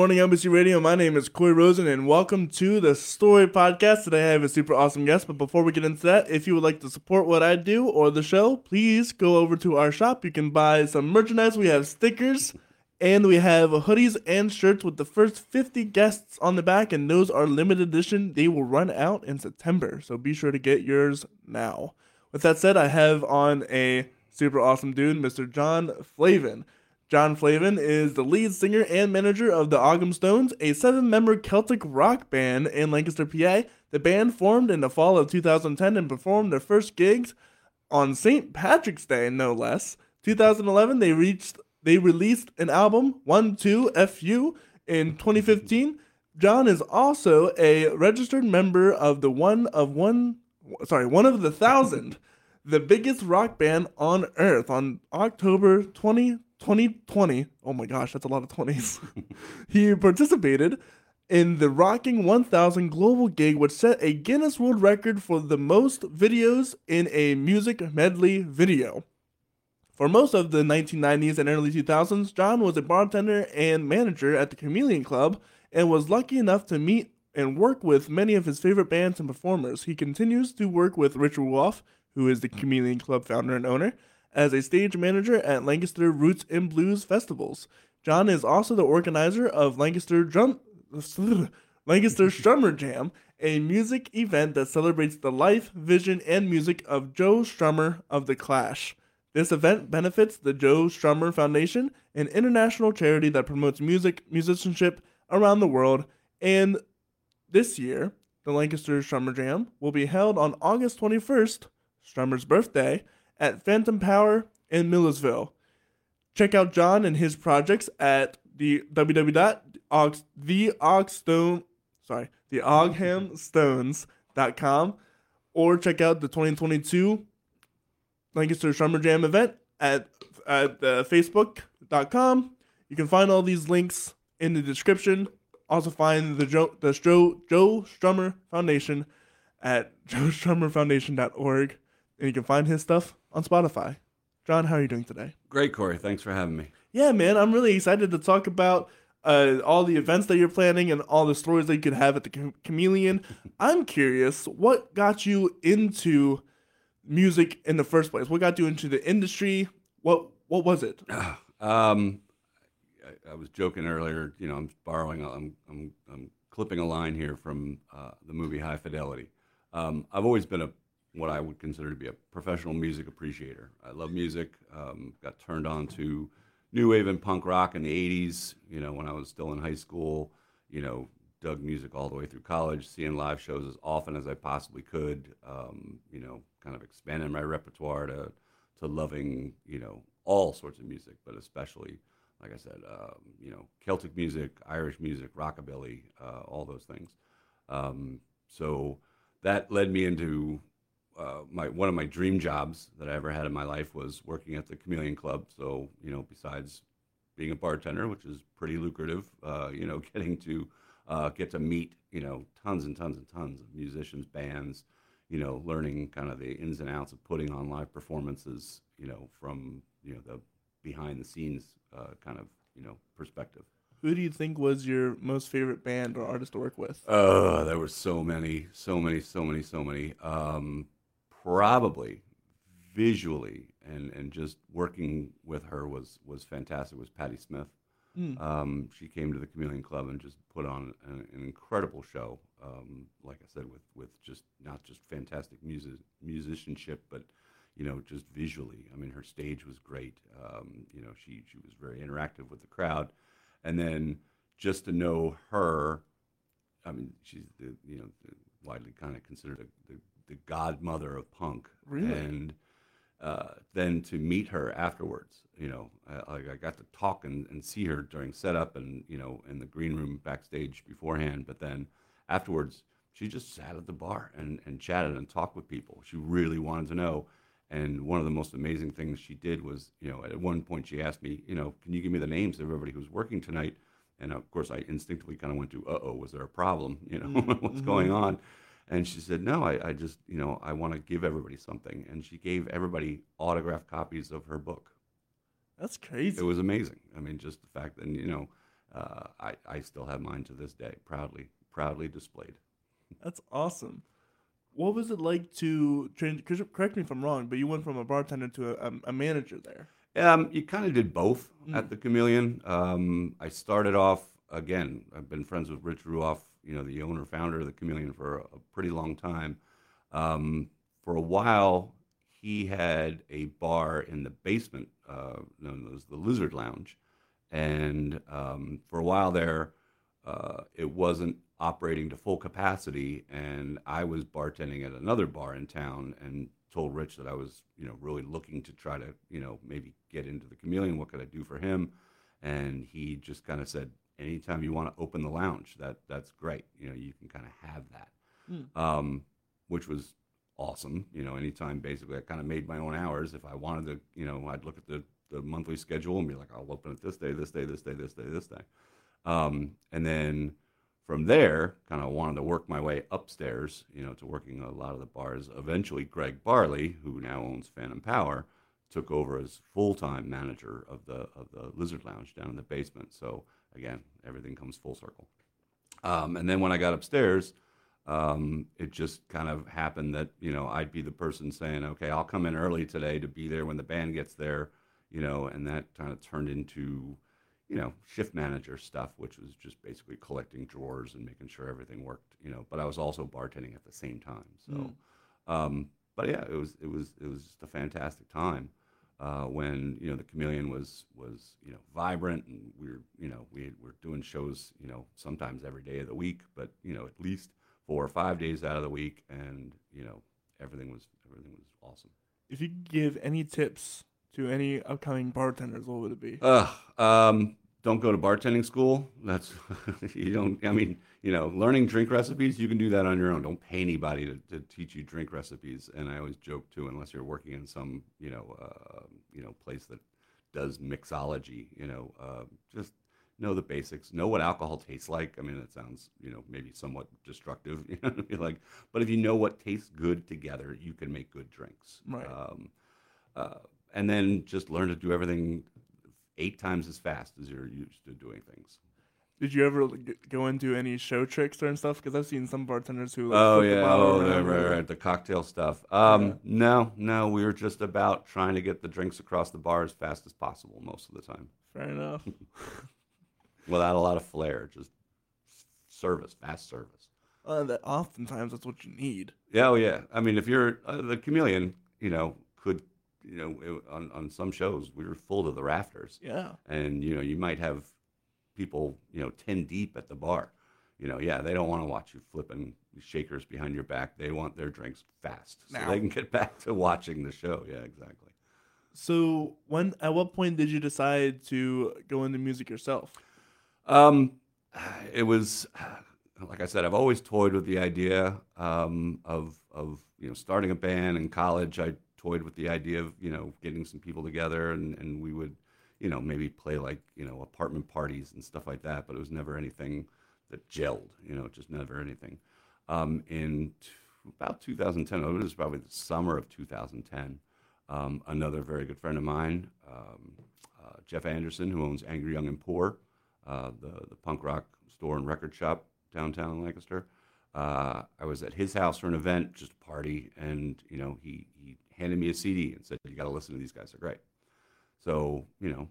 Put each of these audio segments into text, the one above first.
Morning NBC Radio. My name is Corey Rosen, and welcome to the Story Podcast. Today I have a super awesome guest. But before we get into that, if you would like to support what I do or the show, please go over to our shop. You can buy some merchandise. We have stickers, and we have hoodies and shirts with the first 50 guests on the back, and those are limited edition. They will run out in September, so be sure to get yours now. With that said, I have on a super awesome dude, Mr. John Flavin. John Flavin is the lead singer and manager of the Ogham Stones, a seven member Celtic rock band in Lancaster, PA. The band formed in the fall of 2010 and performed their first gigs on St. Patrick's Day, no less. 2011, they reached they released an album, 1 2 FU, in 2015. John is also a registered member of the one of one sorry, one of the thousand, the biggest rock band on earth on October 20 2020, oh my gosh, that's a lot of 20s. he participated in the Rocking 1000 global gig, which set a Guinness World Record for the most videos in a music medley video. For most of the 1990s and early 2000s, John was a bartender and manager at the Chameleon Club and was lucky enough to meet and work with many of his favorite bands and performers. He continues to work with Rich Ruoff, who is the Chameleon Club founder and owner, as a stage manager at Lancaster Roots and Blues festivals. John is also the organizer of Lancaster Drum Lancaster Strummer Jam, a music event that celebrates the life, vision, and music of Joe Strummer of The Clash. This event benefits the Joe Strummer Foundation, an international charity that promotes music, musicianship around the world, and this year, the Lancaster Strummer Jam will be held on August 21st, Strummer's birthday, at Phantom Power in Millersville. Check out John and his projects at the www.theogstone sorry, theoghamstones.com or check out the 2022 Lancaster Strummer Jam event at at uh, facebook.com. You can find all these links in the description. Also find the Joe the Joe, Joe Strummer Foundation at joestrummerfoundation.org and you can find his stuff on Spotify. John, how are you doing today? Great, Corey. Thanks for having me. Yeah, man, I'm really excited to talk about uh, all the events that you're planning and all the stories that you could have at the Chameleon. I'm curious, what got you into music in the first place? What got you into the industry? What what was it? Um, I, I, was joking earlier. You know, I'm borrowing. I'm I'm, I'm clipping a line here from uh, the movie High Fidelity. Um, I've always been a what I would consider to be a professional music appreciator. I love music. Um, got turned on to new wave and punk rock in the '80s. You know, when I was still in high school. You know, dug music all the way through college, seeing live shows as often as I possibly could. Um, you know, kind of expanding my repertoire to to loving you know all sorts of music, but especially like I said, um, you know, Celtic music, Irish music, rockabilly, uh, all those things. Um, so that led me into uh, my one of my dream jobs that I ever had in my life was working at the Chameleon Club. So you know, besides being a bartender, which is pretty lucrative, uh, you know, getting to uh, get to meet you know tons and tons and tons of musicians, bands, you know, learning kind of the ins and outs of putting on live performances, you know, from you know the behind the scenes uh, kind of you know perspective. Who do you think was your most favorite band or artist to work with? Uh, there were so many, so many, so many, so many. Um, probably visually and, and just working with her was, was fantastic was Patti Smith. Mm. Um, she came to the Chameleon Club and just put on an, an incredible show. Um, like I said, with, with just not just fantastic music, musicianship, but you know, just visually. I mean, her stage was great. Um, you know, she she was very interactive with the crowd, and then just to know her, I mean, she's the you know widely kind of considered a, the the godmother of punk. Really? And uh, then to meet her afterwards, you know, I, I got to talk and, and see her during setup and, you know, in the green room backstage beforehand. But then afterwards, she just sat at the bar and, and chatted and talked with people. She really wanted to know. And one of the most amazing things she did was, you know, at one point she asked me, you know, can you give me the names of everybody who's working tonight? And of course, I instinctively kind of went to, uh oh, was there a problem? You know, mm-hmm. what's going on? And she said, No, I, I just, you know, I want to give everybody something. And she gave everybody autographed copies of her book. That's crazy. It was amazing. I mean, just the fact that, you know, uh, I, I still have mine to this day, proudly, proudly displayed. That's awesome. What was it like to train? Correct me if I'm wrong, but you went from a bartender to a, a manager there. Um, you kind of did both Mm. at the Chameleon. Um, I started off again. I've been friends with Rich Ruoff, you know, the owner founder of the Chameleon for a, pretty long time. Um, for a while, he had a bar in the basement uh, known as the Lizard Lounge, and um, for a while there, uh, it wasn't operating to full capacity, and I was bartending at another bar in town, and told Rich that I was, you know, really looking to try to, you know, maybe get into the Chameleon. What could I do for him? And he just kind of said, anytime you want to open the lounge, that that's great. You know, you can kind of have that, Mm. um, which was awesome. You know, anytime basically I kind of made my own hours. If I wanted to, you know, I'd look at the the monthly schedule and be like, I'll open it this day, this day, this day, this day, this day, um, and then from there, kind of wanted to work my way upstairs, you know, to working a lot of the bars. Eventually, Greg Barley, who now owns Phantom Power, took over as full-time manager of the of the Lizard Lounge down in the basement. So again, everything comes full circle. Um, and then when I got upstairs, um, it just kind of happened that you know I'd be the person saying, "Okay, I'll come in early today to be there when the band gets there," you know, and that kind of turned into you know, shift manager stuff, which was just basically collecting drawers and making sure everything worked, you know, but I was also bartending at the same time. So, Mm. um, but yeah, it was, it was, it was just a fantastic time, uh, when, you know, the chameleon was, was, you know, vibrant and we were, you know, we were doing shows, you know, sometimes every day of the week, but, you know, at least four or five days out of the week. And, you know, everything was, everything was awesome. If you could give any tips to any upcoming bartenders, what would it be? Ugh, um, don't go to bartending school. That's you don't. I mean, you know, learning drink recipes, you can do that on your own. Don't pay anybody to, to teach you drink recipes. And I always joke too, unless you're working in some, you know, uh, you know, place that does mixology. You know, uh, just know the basics. Know what alcohol tastes like. I mean, it sounds, you know, maybe somewhat destructive. You know, what I mean? like, but if you know what tastes good together, you can make good drinks. Right. Um, uh, and then just learn to do everything eight times as fast as you're used to doing things. Did you ever go into any show tricks or stuff? Because I've seen some bartenders who. Like, Oh yeah, oh right, right, right, the cocktail stuff. Um, Yeah. No, no, we were just about trying to get the drinks across the bar as fast as possible most of the time, Fair enough. without a lot of flair, just service, fast service. Uh, that oftentimes that's what you need. Yeah, oh yeah. I mean, if you're uh, the chameleon, you know, could you know it, on on some shows we were full to the rafters. Yeah. and you know you might have people you know 10 deep at the bar you know yeah they don't want to watch you flipping shakers behind your back they want their drinks fast so Now. they can get back to watching the show yeah exactly So when at what point did you decide to go into music yourself? um it was like i said i've always toyed with the idea um, of of you know starting a band in college i toyed with the idea of you know getting some people together and and we would you know maybe play like you know apartment parties and stuff like that but it was never anything that gelled you know just never anything. Um, in t- about 2010 it was probably the summer of 2010 um, another very good friend of mine um, uh, jeff anderson who owns angry young and poor uh, the, the punk rock store and record shop downtown in lancaster uh, i was at his house for an event just a party and you know he, he handed me a cd and said you got to listen to these guys they're great so, you know,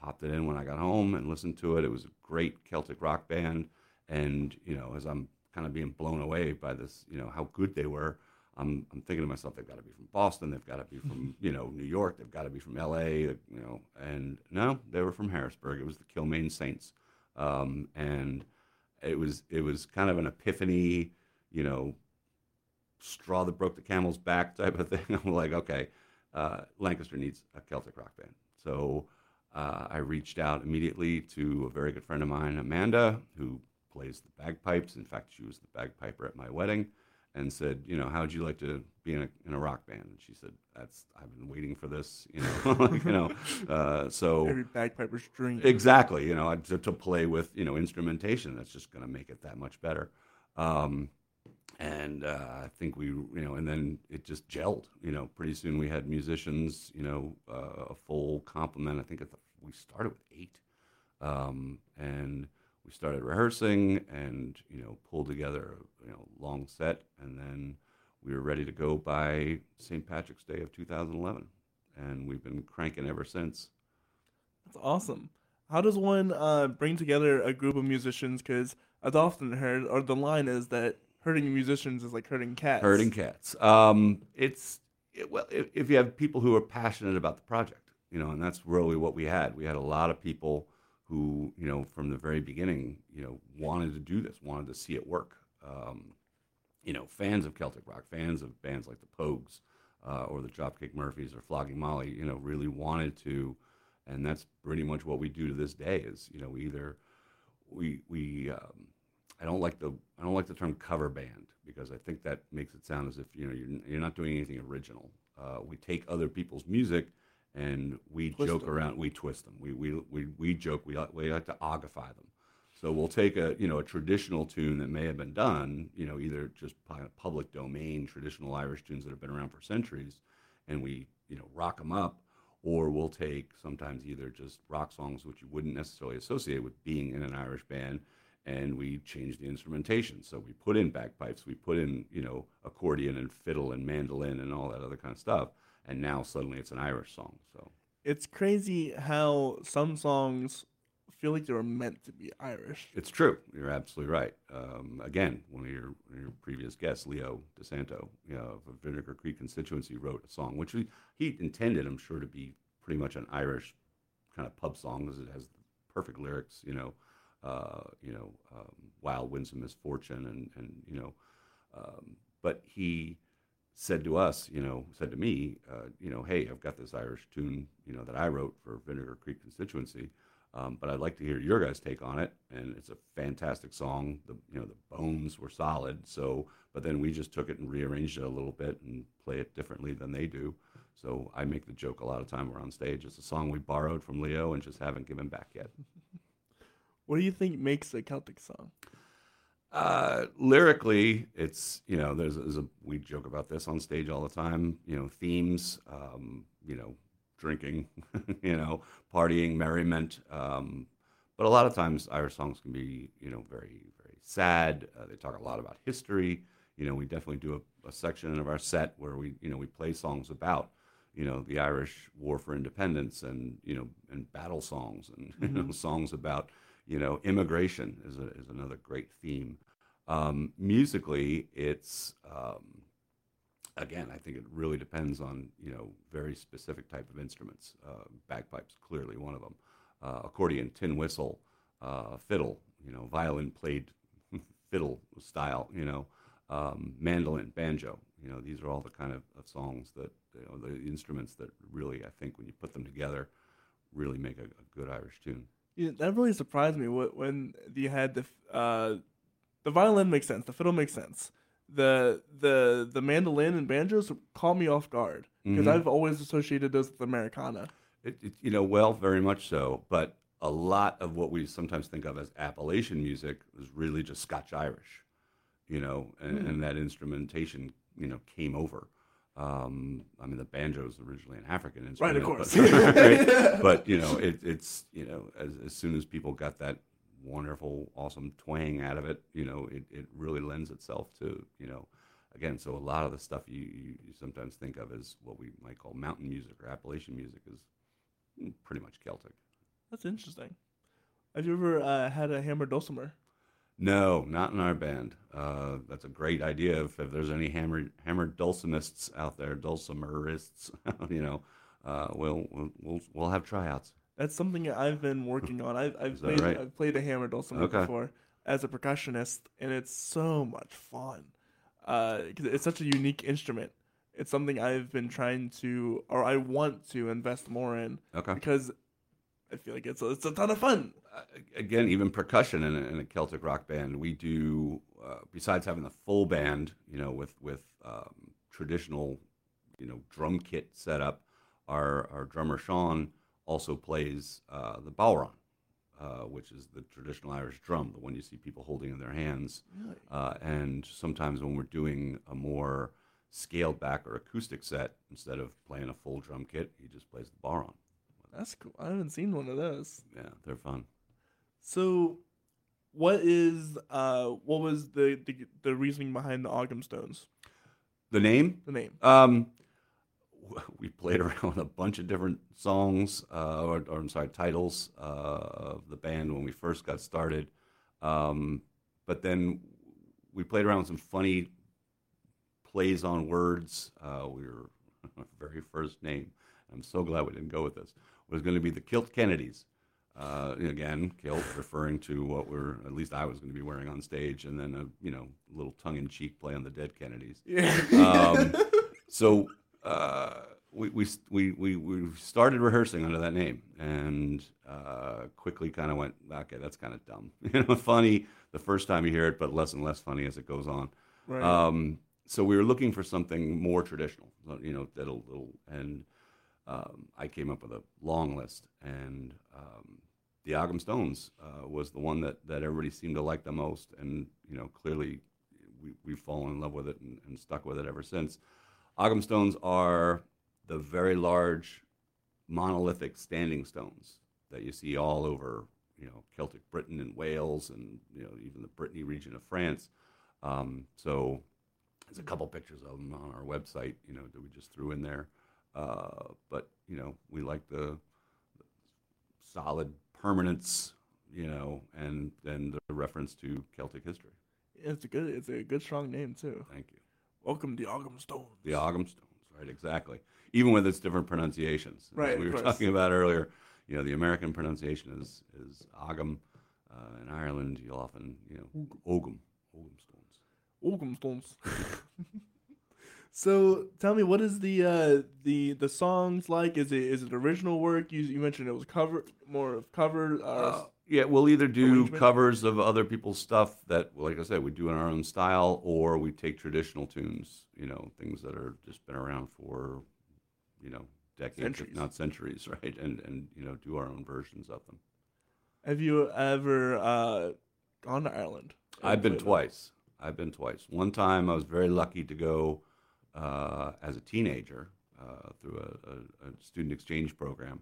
popped it in when I got home and listened to it. It was a great Celtic rock band. And, you know, as I'm kind of being blown away by this, you know, how good they were, I'm, I'm thinking to myself, they've got to be from Boston. They've got to be from, you know, New York. They've got to be from LA, you know. And no, they were from Harrisburg. It was the Kilmaine Saints. Um, and it was, it was kind of an epiphany, you know, straw that broke the camel's back type of thing. I'm like, okay, uh, Lancaster needs a Celtic rock band. So uh, I reached out immediately to a very good friend of mine, Amanda, who plays the bagpipes. In fact, she was the bagpiper at my wedding, and said, you know, how'd you like to be in a, in a rock band? And she said, that's I've been waiting for this, you know, like, you know. Uh, so Every bagpiper's dream. Exactly. You know, to, to play with, you know, instrumentation that's just going to make it that much better. Um, and uh, I think we, you know, and then it just gelled. You know, pretty soon we had musicians, you know, uh, a full complement. I think the, we started with eight. um, and we started rehearsing and you know pulled together a you know long set, and then we were ready to go by St. Patrick's Day of 2011, and we've been cranking ever since. That's awesome. How does one uh, bring together a group of musicians? Because I've often heard, or the line is that hurting musicians is like hurting cats. Hurting cats. Um, it's it, well, if, if you have people who are passionate about the project, you know, and that's really what we had. We had a lot of people who, you know, from the very beginning, you know, wanted to do this, wanted to see it work. Um, you know, fans of Celtic rock, fans of bands like the Pogues uh, or the Dropkick Murphys or Flogging Molly, you know, really wanted to, and that's pretty much what we do to this day. Is you know, we either we we um, I don't like the I don't like the term cover band because I think that makes it sound as if you know you're, you're not doing anything original. Uh, we take other people's music and we Twist joke them. around, we twist them, we we we, we joke, we like, we like to ogify them. So we'll take a you know a traditional tune that may have been done, you know, either just public domain traditional Irish tunes that have been around for centuries, and we you know rock them up, or we'll take sometimes either just rock songs which you wouldn't necessarily associate with being in an Irish band, and we change the instrumentation. So we put in bagpipes, we put in you know accordion and fiddle and mandolin and all that other kind of stuff, and now suddenly it's an Irish song. So It's crazy how some songs feel like they were meant to be Irish. it's true. You're absolutely right. Um, again, one of your, your previous guests, Leo DeSanto, you know, of Vinegar Creek constituency, wrote a song which he, he intended, I'm sure, to be pretty much an Irish kind of pub song because it has perfect lyrics. You know, uh, you know, um, wild winds of misfortune, and and you know, um, but he said to us, you know, said to me, uh, you know, hey, I've got this Irish tune, you know, that I wrote for Vinegar Creek constituency, um, but I'd like to hear your guys' take on it. And it's a fantastic song. The you know the bones were solid. So, but then we just took it and rearranged it a little bit and play it differently than they do. So I make the joke a lot of time we're on stage. It's a song we borrowed from Leo and just haven't given back yet. What do you think makes a Celtic song? Uh, lyrically, it's you know there's, there's a we joke about this on stage all the time. You know themes, um, you know drinking, you know partying, merriment. Um, but a lot of times Irish songs can be you know very very sad. Uh, they talk a lot about history. You know we definitely do a, a section of our set where we you know we play songs about you know the Irish War for Independence and you know and battle songs and you know songs about you know immigration is a, is another great theme. Um, musically, it's um, again I think it really depends on you know very specific type of instruments. Uh, bagpipes clearly one of them. Uh, accordion, tin whistle, uh, fiddle, you know, violin played fiddle style, you know, um, mandolin, banjo. You know, these are all the kind of, of songs that you know, the instruments that really I think when you put them together really make a, a good Irish tune. Yeah, that really surprised me when you had the uh, the violin makes sense, the fiddle makes sense, the the the mandolin and banjos caught me off guard because Mhm. I've always associated those with Americana. It, it, you know, well, very much so. But a lot of what we sometimes think of as Appalachian music was really just Scotch Irish, you know, and, Hmm. and that instrumentation, you know, came over. Um, I mean, the banjo is originally an African instrument, Right, of course. But, right? But, you know, it, it's you know, as, as soon as people got that wonderful, awesome twang out of it, you know, it, it really lends itself to you know, again. So a lot of the stuff you, you, you sometimes think of as what we might call mountain music or Appalachian music is pretty much Celtic. That's interesting. Have you ever uh, had a hammer dulcimer? No, not in our band. Uh, that's a great idea. If, if there's any hammered hammered dulcimists out there, dulcimerists, you know, uh, we'll, we'll we'll we'll have tryouts. That's something I've been working on. I've I've played right? I've played a hammered dulcimer Okay. before as a percussionist, and it's so much fun. Uh, it's such a unique instrument. It's something I've been trying to, or I want to invest more in Okay. because I feel like it's a, it's a ton of fun. Again, even percussion in a, in a Celtic rock band, we do uh, besides having the full band, you know, with with um, traditional, you know, drum kit setup. Our our drummer Sean also plays uh, the bodhrán, uh, which is the traditional Irish drum, the one you see people holding in their hands. Really? Uh, and sometimes when we're doing a more scaled back or acoustic set, instead of playing a full drum kit, he just plays the bodhrán. That's cool. I haven't seen one of those. Yeah, they're fun. So, what is uh what was the the, the reasoning behind the Ogham Stones? The name? The name. Um, we played around with a bunch of different songs, uh, or, or I'm sorry, titles uh, of the band when we first got started. Um, but then we played around with some funny plays on words. Uh, we were our very first name. I'm so glad we didn't go with this. Was going to be the Kilt Kennedys. Uh, again, kilt referring to what we're at least I was going to be wearing on stage, and then a you know little tongue-in-cheek play on the dead Kennedys. Yeah. Um, so uh, we, we we we started rehearsing under that name, and uh, quickly kind of went, okay, that's kind of dumb. You know, funny the first time you hear it, but less and less funny as it goes on. right. Um, so we were looking for something more traditional, you know, that'll, that'll and um, I came up with a long list, and um, the Ogham Stones uh, was the one that, that everybody seemed to like the most, and you know, clearly we, we've fallen in love with it and, and stuck with it ever since. Ogham Stones are the very large monolithic standing stones that you see all over, you know, Celtic Britain and Wales, and you know, even the Brittany region of France. Um, so there's a couple pictures of them on our website, you know, that we just threw in there. Uh, but you know, we like the, the solid permanence, you know, and then the reference to Celtic history. it's a good it's a good strong name too. Thank you. Welcome to the Ogham Stones. The Ogham Stones, right? Exactly. Even with its different pronunciations, As Right, We were course. talking about earlier. You know, the American pronunciation is is Ogham. Uh, in Ireland, you'll often, you know, Ogham, Ogham Stones. Ogham Stones. so tell me, what is the uh the the songs like? Is it is it original work? You you mentioned it was cover more of cover. Uh, Uh, yeah, we'll either do covers of other people's stuff that, like I said, we do in our own style, or we take traditional tunes, you know, things that are just been around for, you know, decades, Centuries. if not centuries, right? And and you know, do our own versions of them. have you ever uh gone to Ireland? I've been played them? twice. I've been twice. One time I was very lucky to go uh, as a teenager uh, through a, a, a student exchange program,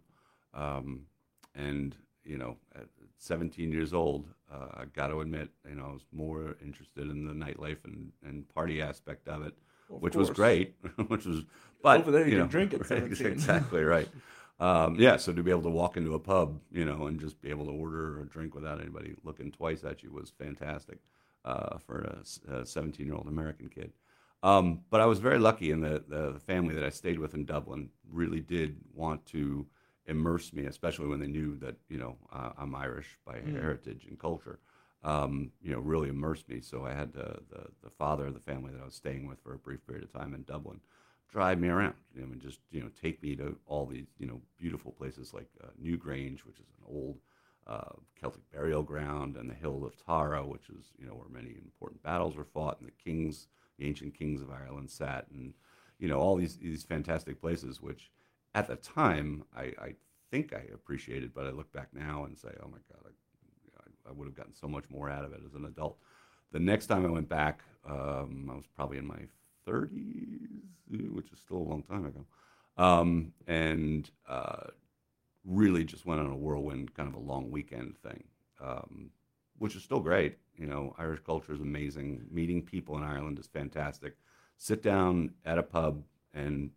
um, and you know, at 17 years old, uh, I got to admit, you know, I was more interested in the nightlife and, and party aspect of it, Of which was great. which was, but Over there you can know, drink at right, exactly right. Um, yeah, so to be able to walk into a pub, you know, and just be able to order a drink without anybody looking twice at you was fantastic uh, for a 17 year old American kid. Um, but I was very lucky in the, the, the family that I stayed with in Dublin really did want to immerse me, especially when they knew that, you know, uh, I'm Irish by Mm. heritage and culture. Um, you know, really immersed me. So I had the, the, the father of the family that I was staying with for a brief period of time in Dublin drive me around, you know, and just you know take me to all these you know beautiful places like uh, Newgrange, which is an old uh, Celtic burial ground, and the Hill of Tara, which is you know where many important battles were fought, and the kings, the ancient kings of Ireland sat, and you know all these these fantastic places, which at the time I, I think I appreciated, but I look back now and say, oh my God, I, I would have gotten so much more out of it as an adult. The next time I went back, um, I was probably in my 30s, which is still a long time ago, um, and uh, really just went on a whirlwind, kind of a long weekend thing, um, which is still great. You know, Irish culture is amazing. Meeting people in Ireland is fantastic. Sit down at a pub and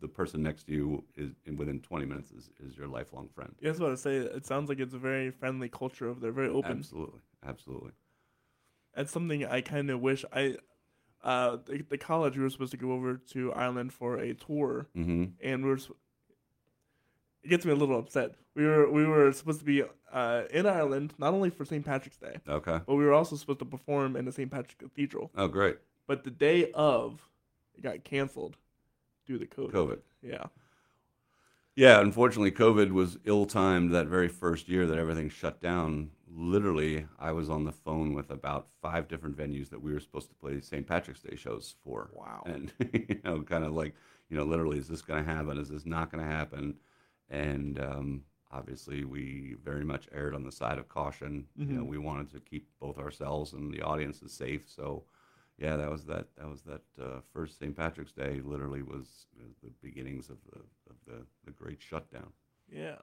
the person next to you is in within 20 minutes is, is your lifelong friend. Yeah, that's what I say. It sounds like it's a very friendly culture over there, very open. Absolutely, absolutely. That's something I kind of wish I. Uh, the, the college we were supposed to go over to Ireland for a tour, hmm and we were. It gets me a little upset. We were we were supposed to be uh, in Ireland not only for St. Patrick's Day, Okay. but we were also supposed to perform in the St. Patrick's Cathedral. Oh, great. But the day of, it got canceled due to COVID. COVID. Yeah. Yeah, unfortunately, COVID was ill timed that very first year that everything shut down. Literally, I was on the phone with about five different venues that we were supposed to play St. Patrick's Day shows for. Wow. And, you know, kind of like, you know, literally, is this going to happen? Is this not going to happen? And um, obviously, we very much erred on the side of caution. You know, Mhm. we wanted to keep both ourselves and the audiences safe. So, yeah, that was that. That was that uh, first St. Patrick's Day. Literally was the beginnings of the of the, the great shutdown. Yeah.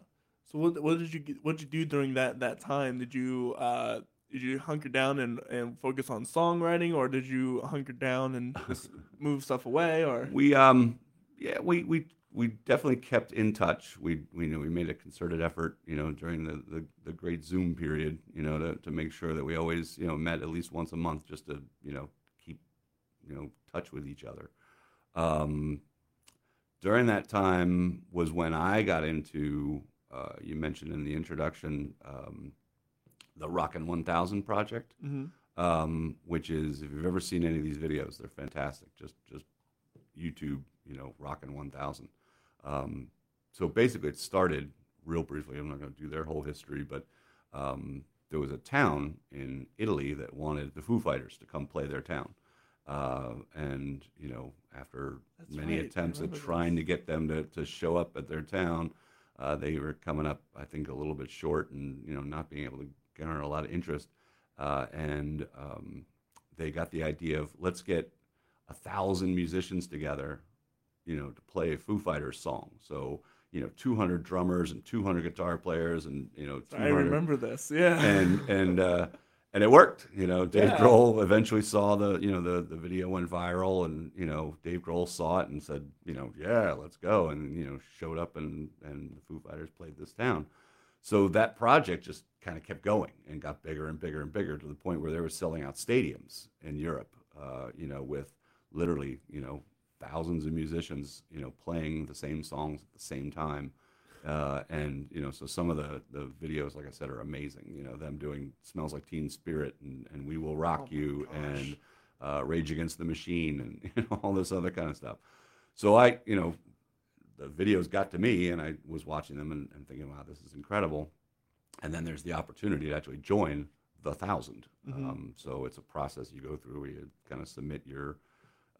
So what what did you what did you do during that that time? Did you uh did you hunker down and, and focus on songwriting, or did you hunker down and move stuff away? Or We um yeah we we we definitely kept in touch. We we knew we made a concerted effort, you know, during the, the, the great Zoom period, you know, to, to make sure that we always you know met at least once a month just to you know keep you know touch with each other. Um, during that time was when I got into uh, you mentioned in the introduction um, the Rockin' 1000 project Mhm. um, which is if you've ever seen any of these videos, they're fantastic. Just just YouTube, you know, rockin' 1000. Um, so basically, it started real briefly. I'm not going to do their whole history, but um, there was a town in Italy that wanted the Foo Fighters to come play their town. Uh, and you know, after That's many right, attempts at trying to get them to, to show up at their town, uh, they were coming up, I think, a little bit short, and you know, not being able to garner a lot of interest. Uh, and um, they got the idea of let's get a thousand musicians together, you know, to play a Foo Fighters song. So you know, 200 drummers and 200 guitar players, and you know, I remember this. Yeah. and and uh, and it worked. You know, Dave Yeah. Grohl eventually saw the you know the the video went viral, and you know Dave Grohl saw it and said, you know, yeah, let's go, and you know showed up and and the Foo Fighters played this town. So that project just kind of kept going and got bigger and bigger and bigger to the point where they were selling out stadiums in Europe. Uh, you know, with literally you know thousands of musicians you know playing the same songs at the same time uh, and you know so some of the the videos like i said are amazing you know them doing smells like teen spirit and, and we will rock Oh you gosh. and uh, rage against the machine and you know all this other kind of stuff so i you know the videos got to me and i was watching them and, and thinking wow this is incredible and then there's the opportunity to actually join the 1000 Mhm. um, so it's a process you go through where you kind of submit your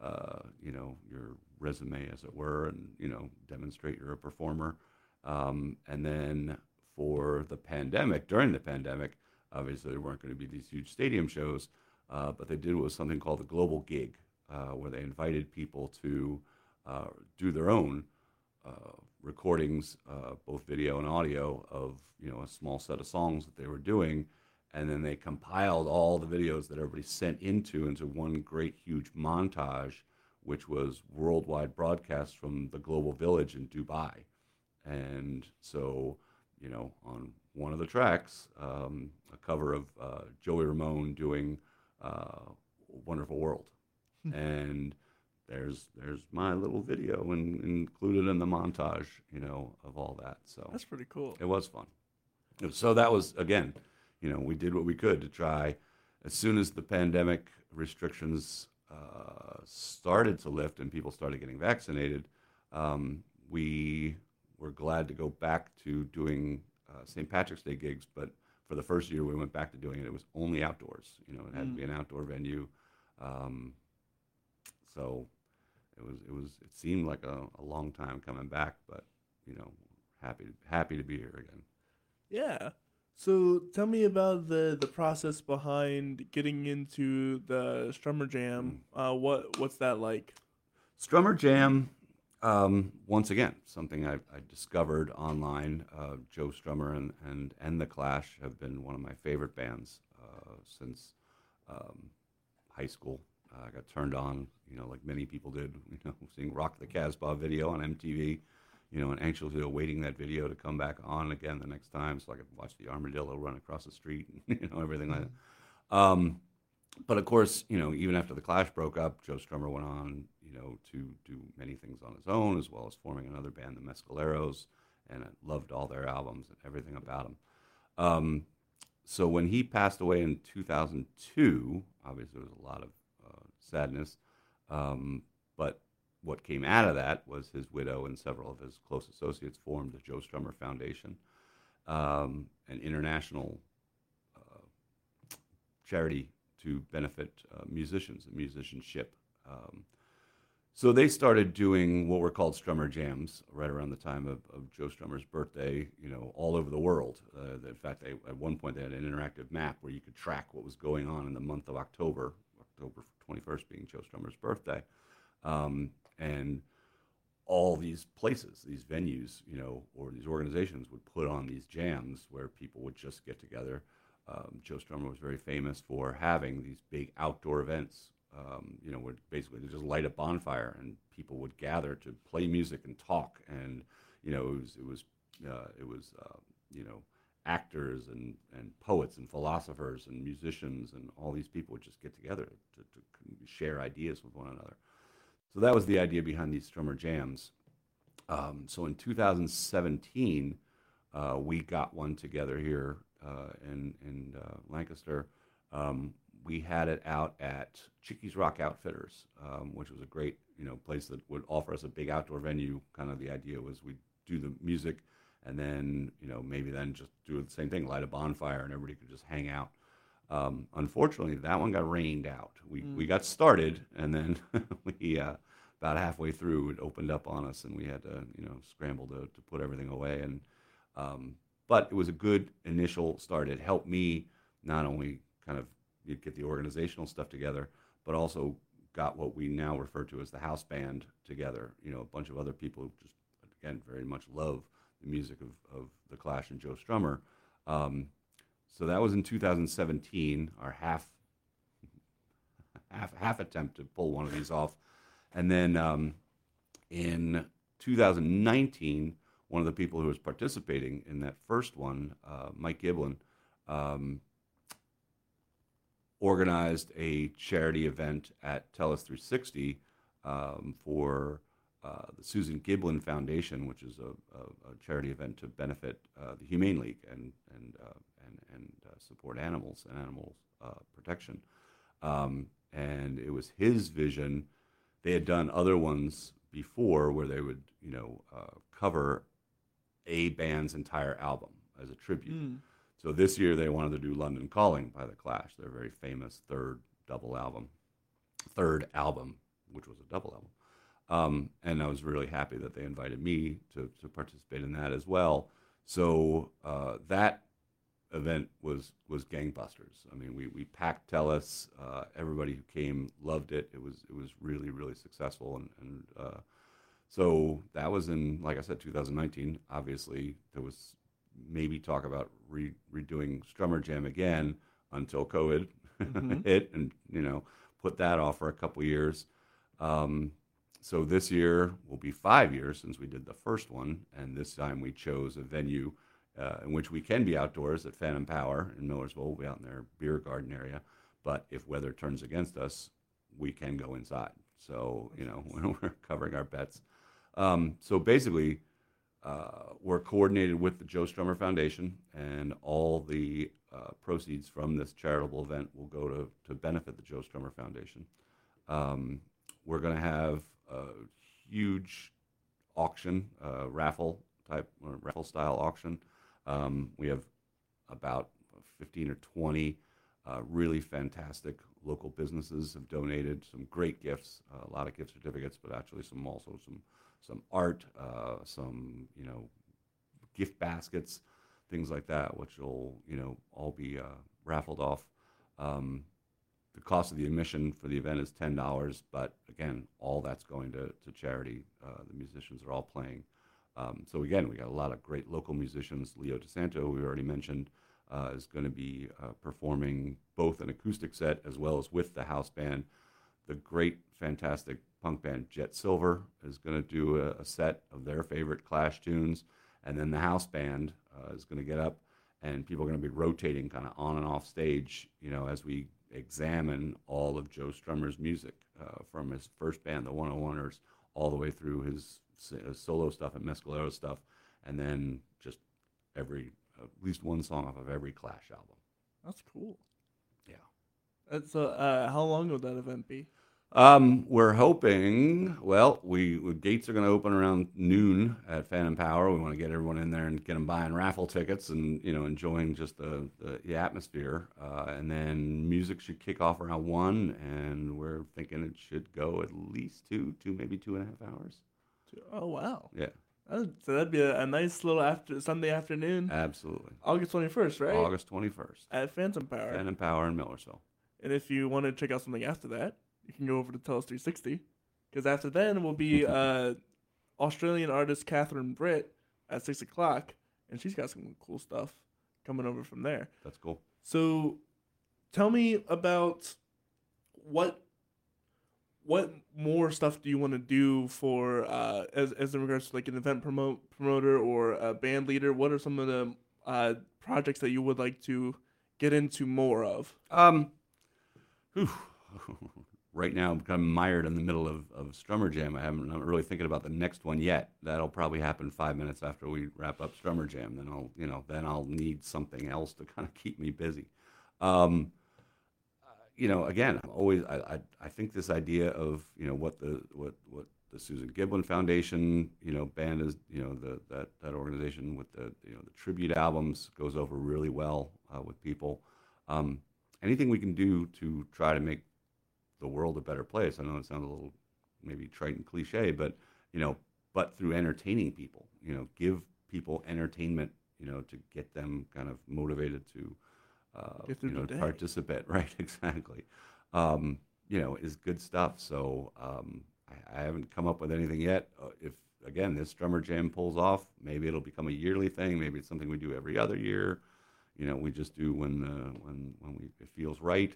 uh, you know your resume as it were and you know demonstrate you're a performer. Um, and then for the pandemic during the pandemic obviously there weren't going to be these huge stadium shows uh, but they did was something called the global gig uh, where they invited people to uh, do their own uh, recordings, uh, both video and audio, of you know a small set of songs that they were doing, and then they compiled all the videos that everybody sent into into one great huge montage, which was worldwide broadcast from the Global Village in Dubai, and so you know on one of the tracks, um, a cover of uh, Joey Ramone doing uh, "Wonderful World," and there's there's my little video in, included in the montage, you know, of all that. So That's pretty cool. it was fun. So that was again, you know, we did what we could to try. As soon as the pandemic restrictions uh, started to lift and people started getting vaccinated, um, we were glad to go back to doing uh, St. Patrick's Day gigs. But for the first year we went back to doing it, it was only outdoors. You know, it had to be an outdoor venue. Um, so it was it was it seemed like a, a long time coming back, but you know, happy happy to be here again. Yeah. So tell me about the the process behind getting into the Strummer Jam. Mm. Uh, what what's that like? Strummer Jam, um, once again, something I, I discovered online. Uh, Joe Strummer and, and and the Clash have been one of my favorite bands uh, since um, high school. Uh, I got turned on, you know, like many people did, you know, seeing Rock the Casbah video on MTV, you know, and anxiously awaiting that video to come back on again the next time so I could watch the armadillo run across the street, and, you know, everything like that. Um, but of course, you know, even after the Clash broke up, Joe Strummer went on, you know, to do many things on his own, as well as forming another band, the Mescaleros, and I loved all their albums and everything about them. Um, so when he passed away in 2002, obviously there was a lot of uh, sadness, um, but what came out of that was his widow and several of his close associates formed the Joe Strummer Foundation, um, an international uh, charity to benefit uh, musicians and musicianship. Um, so they started doing what were called Strummer Jams right around the time of, of Joe Strummer's birthday, you know, all over the world. Uh, in fact, they, at one point they had an interactive map where you could track what was going on in the month of October, October 21st being Joe Strummer's birthday. Um, and all these places, these venues, you know, or these organizations would put on these jams where people would just get together. Um, Joe Strummer was very famous for having these big outdoor events, um, you know, where basically they just light a bonfire and people would gather to play music and talk. And, you know, it was, it was, uh, it was uh, you know, actors and, and poets and philosophers and musicians and all these people would just get together to, to share ideas with one another. So that was the idea behind these Strummer Jams. Um, so in 2017, uh, we got one together here uh, in, in uh, Lancaster. Um, we had it out at Chickies Rock Outfitters, um, which was a great you know place that would offer us a big outdoor venue. Kind of the idea was we'd do the music and then you know maybe then just do the same thing, light a bonfire, and everybody could just hang out. Um, unfortunately, that one got rained out. We mm. we got started, and then we uh, about halfway through it opened up on us, and we had to you know scramble to to put everything away. And um, but it was a good initial start. It helped me not only kind of get the organizational stuff together, but also got what we now refer to as the house band together. You know, a bunch of other people who just again very much love the music of, of The Clash and Joe Strummer. Um, so that was in 2017, our half, half, half attempt to pull one of these off. And then um, in 2019, one of the people who was participating in that first one, uh, Mike Giblin, um, organized a charity event at Tellus 360 um, for uh, the Susan Giblin Foundation, which is a, a, a charity event to benefit uh, the Humane League and and uh, and, and uh, support animals and animal uh, protection. Um, and it was his vision. They had done other ones before where they would, you know, cover a band's entire album as a tribute. Mm. So this year they wanted to do London Calling by The Clash, their very famous third double album, third album, which was a double album. Um, and I was really happy that they invited me to, to participate in that as well. So uh, that event was was gangbusters. I mean, we, we packed Tellus. Uh, everybody who came loved it. It was it was really really successful, and and uh, so that was in like I said, 2019. Obviously, there was maybe talk about re- redoing Strummer Jam again until COVID mm-hmm. hit, and you know put that off for a couple years. Um, so this year will be five years since we did the first one, and this time we chose a venue uh, in which we can be outdoors at Phantom Power in Millersville. We'll be out in their beer garden area, but if weather turns against us, we can go inside. So you know we're covering our bets. Um, so basically, uh, we're coordinated with the Joe Strummer Foundation, and all the uh, proceeds from this charitable event will go to, to benefit the Joe Strummer Foundation. Um, we're going to have a huge auction, uh, raffle type, or raffle style auction. Um, we have about 15 or 20 uh, really fantastic local businesses have donated some great gifts, uh, a lot of gift certificates, but actually some also some some art, uh, some you know gift baskets, things like that, which will you know all be uh, raffled off. Um, the cost of the admission for the event is ten dollars, but again, all that's going to, to charity. Uh, the musicians are all playing. Um, so again, we got a lot of great local musicians. Leo DeSanto, we already mentioned, uh, is going to be uh, performing both an acoustic set as well as with the house band. The great, fantastic punk band Jet Silver is going to do a, a, set of their favorite Clash tunes, and then the house band uh, is going to get up, and people are going to be rotating kind of on and off stage, you know, as we examine all of Joe Strummer's music uh, from his first band, the 101ers, all the way through his, his solo stuff and Mescalero stuff, and then just every at least one song off of every Clash album. That's cool. Yeah. So, uh, how long will that event be? Um, we're hoping. Well, we, we gates are going to open around noon at Phantom Power. We want to get everyone in there and get them buying raffle tickets and you know enjoying just the the, the atmosphere. Uh, and then music should kick off around one, and we're thinking it should go at least two, two maybe two and a half hours. Oh wow! Yeah. so that'd be a, a, nice little after Sunday afternoon. Absolutely. August twenty first, right? August twenty first at Phantom Power. Phantom Power in Millersville. And if you want to check out something after that, you can go over to Tellus 360 because after then will be uh, Australian artist Catherine Britt at six o'clock, and she's got some cool stuff coming over from there. That's cool. So, tell me about what what more stuff do you want to do for uh, as as in regards to like an event promote promoter or a band leader? What are some of the uh, projects that you would like to get into more of? Um, right now I'm kind of mired in the middle of, of Strummer Jam. I haven't, I'm not really thinking about the next one yet. That'll probably happen five minutes after we wrap up Strummer Jam. Then I'll, you know, then I'll need something else to kind of keep me busy. Um, you know, again, I'm always I, I, I think this idea of you know what the what what the Susan Giblin Foundation you know band is you know the that that organization with the you know the tribute albums goes over really well uh, with people. Um, anything we can do to try to make the world a better place. I know it sounds a little maybe trite and cliche, but you know, but through entertaining people, you know, give people entertainment, you know, to get them kind of motivated to uh, you know, participate. Right, exactly. Um, you know, is good stuff. So um, I, I haven't come up with anything yet. Uh, if again this Strummer Jam pulls off, maybe it'll become a yearly thing. Maybe it's something we do every other year. You know, we just do when uh, when when we it feels right.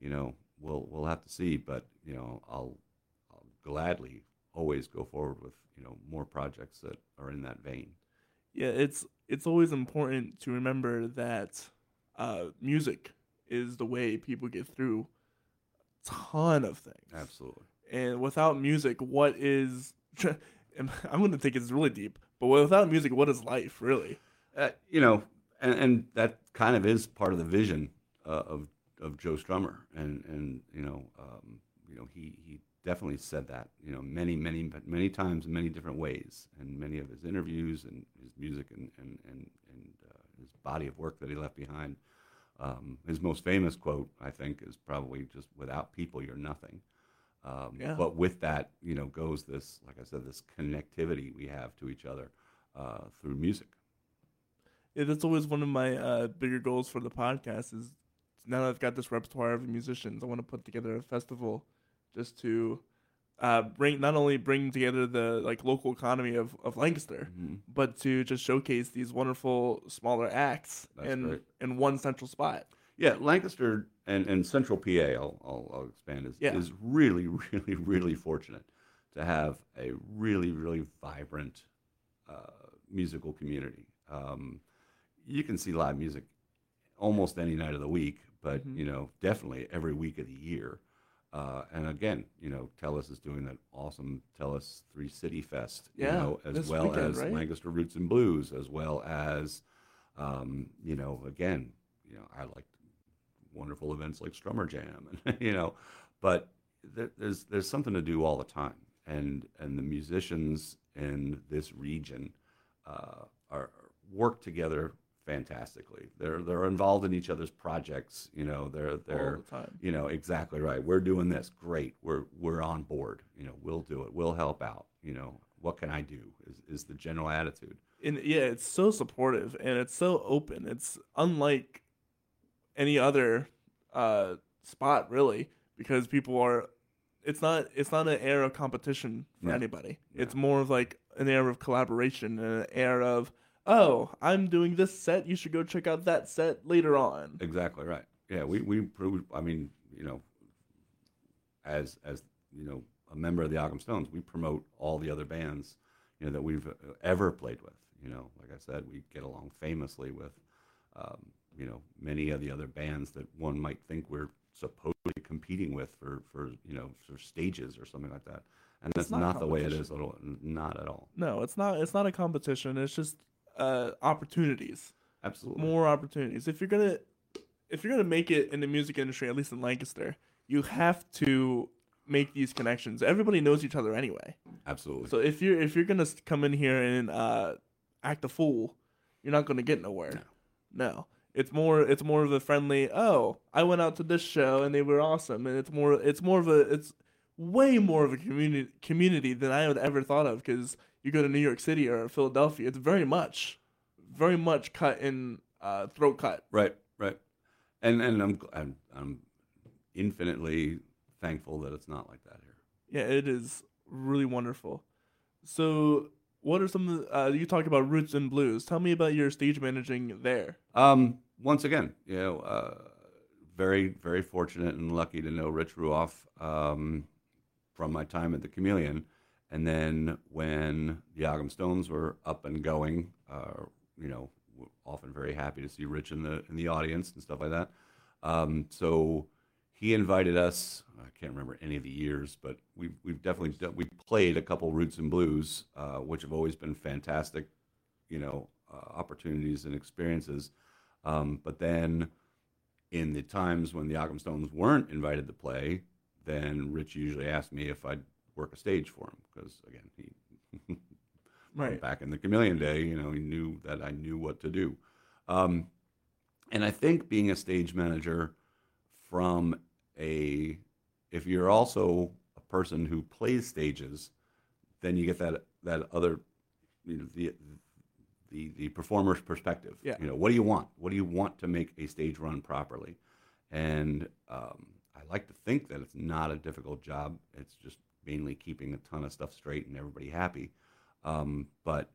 You know, we'll we'll have to see. But you know, I'll, I'll gladly always go forward with you know more projects that are in that vein. Yeah, it's it's always important to remember that uh, music is the way people get through a ton of things. Absolutely. And without music, what is? I'm going to think it's really deep, but without music, what is life really? uh, you know, and, and that kind of is part of the vision uh, of of Joe Strummer, and and you know, um, you know, he he definitely said that, you know, many many many times in many different ways, and many of his interviews and his music and and and, and uh, his body of work that he left behind. Um, his most famous quote, I think, is probably just "Without people, you're nothing." Um, Yeah. But with that, you know, goes this, like I said, this connectivity we have to each other uh, through music. Yeah, that's always one of my uh, bigger goals for the podcast. Is now that I've got this repertoire of musicians, I want to put together a festival just to uh, bring not only bring together the like local economy of, of Lancaster, Mhm. but to just showcase these wonderful smaller acts That's in great. in one central spot. Yeah, Lancaster and, and Central PA, I'll, I'll, I'll expand, is, Yeah. is really, really, really fortunate to have a really, really vibrant uh, musical community. Um, you can see live music almost any night of the week, but, Mhm. you know, definitely every week of the year. Uh, and again, you know, Tellus is doing that awesome Tellus 360 Fest, you Yeah, know, as well weekend, as right? Lancaster Roots and Blues, as well as, um, you know, again, you know, I like wonderful events like Strummer Jam, and you know, but there, there's there's something to do all the time, and and the musicians in this region uh, are work together fantastically. They're they're involved in each other's projects. You know, they're they're the you know exactly right. We're doing this, great. We're we're on board. You know, we'll do it. We'll help out. You know, what can I do? Is is the general attitude. And yeah, it's so supportive and it's so open. It's unlike any other uh, spot really because people are. It's not. It's not an air of competition for No. anybody. No. It's more of like an air of collaboration and an air of oh, I'm doing this set. You should go check out that set later on. Exactly right. Yeah, we we pro- I mean, you know, as as you know, a member of the Ogham Stones, we promote all the other bands, you know, that we've uh, ever played with. You know, like I said, we get along famously with, um, you know, many of the other bands that one might think we're supposedly competing with for for you know for stages or something like that. And that's not not, the way it is at all. Not at all. No, it's not. It's not a competition. It's just uh, opportunities. Absolutely. more opportunities. If you're gonna if you're gonna make it in the music industry, at least in Lancaster, you have to make these connections. Everybody knows each other anyway. Absolutely. So if you're if you're gonna come in here and uh, act a fool, you're not gonna get nowhere. No. It's more it's more of a friendly, oh, I went out to this show and they were awesome and it's more it's more of a it's way more of a community community than I would ever thought of because you go to New York City or Philadelphia, it's very much very much cut in uh, throat cut. Right, right. And and I'm I'm, I'm infinitely thankful that it's not like that here. Yeah, it is really wonderful. So, what are some of uh, you talk about roots and blues? Tell me about your stage managing there. Um, once again, you know, uh, very, very fortunate and lucky to know Rich Ruoff um, from my time at the Chameleon. And then when the Ogham Stones were up and going, uh, you know, often very happy to see Rich in the in the audience and stuff like that. Um, so he invited us. I can't remember any of the years, but we've we've definitely done, we played a couple roots and blues, uh, which have always been fantastic, you know, uh, opportunities and experiences. Um, but then, in the times when the Ogham Stones weren't invited to play, then Rich usually asked me if I'd work a stage for him because again he Right. back in the chameleon day, you know, he knew that I knew what to do. Um, and I think being a stage manager from a, if you're also a person who plays stages, then you get that, that other, you know, the, the, the performer's perspective. Yeah. You know, what do you want? What do you want to make a stage run properly? And um, I like to think that it's not a difficult job. It's just mainly keeping a ton of stuff straight and everybody happy. Um, but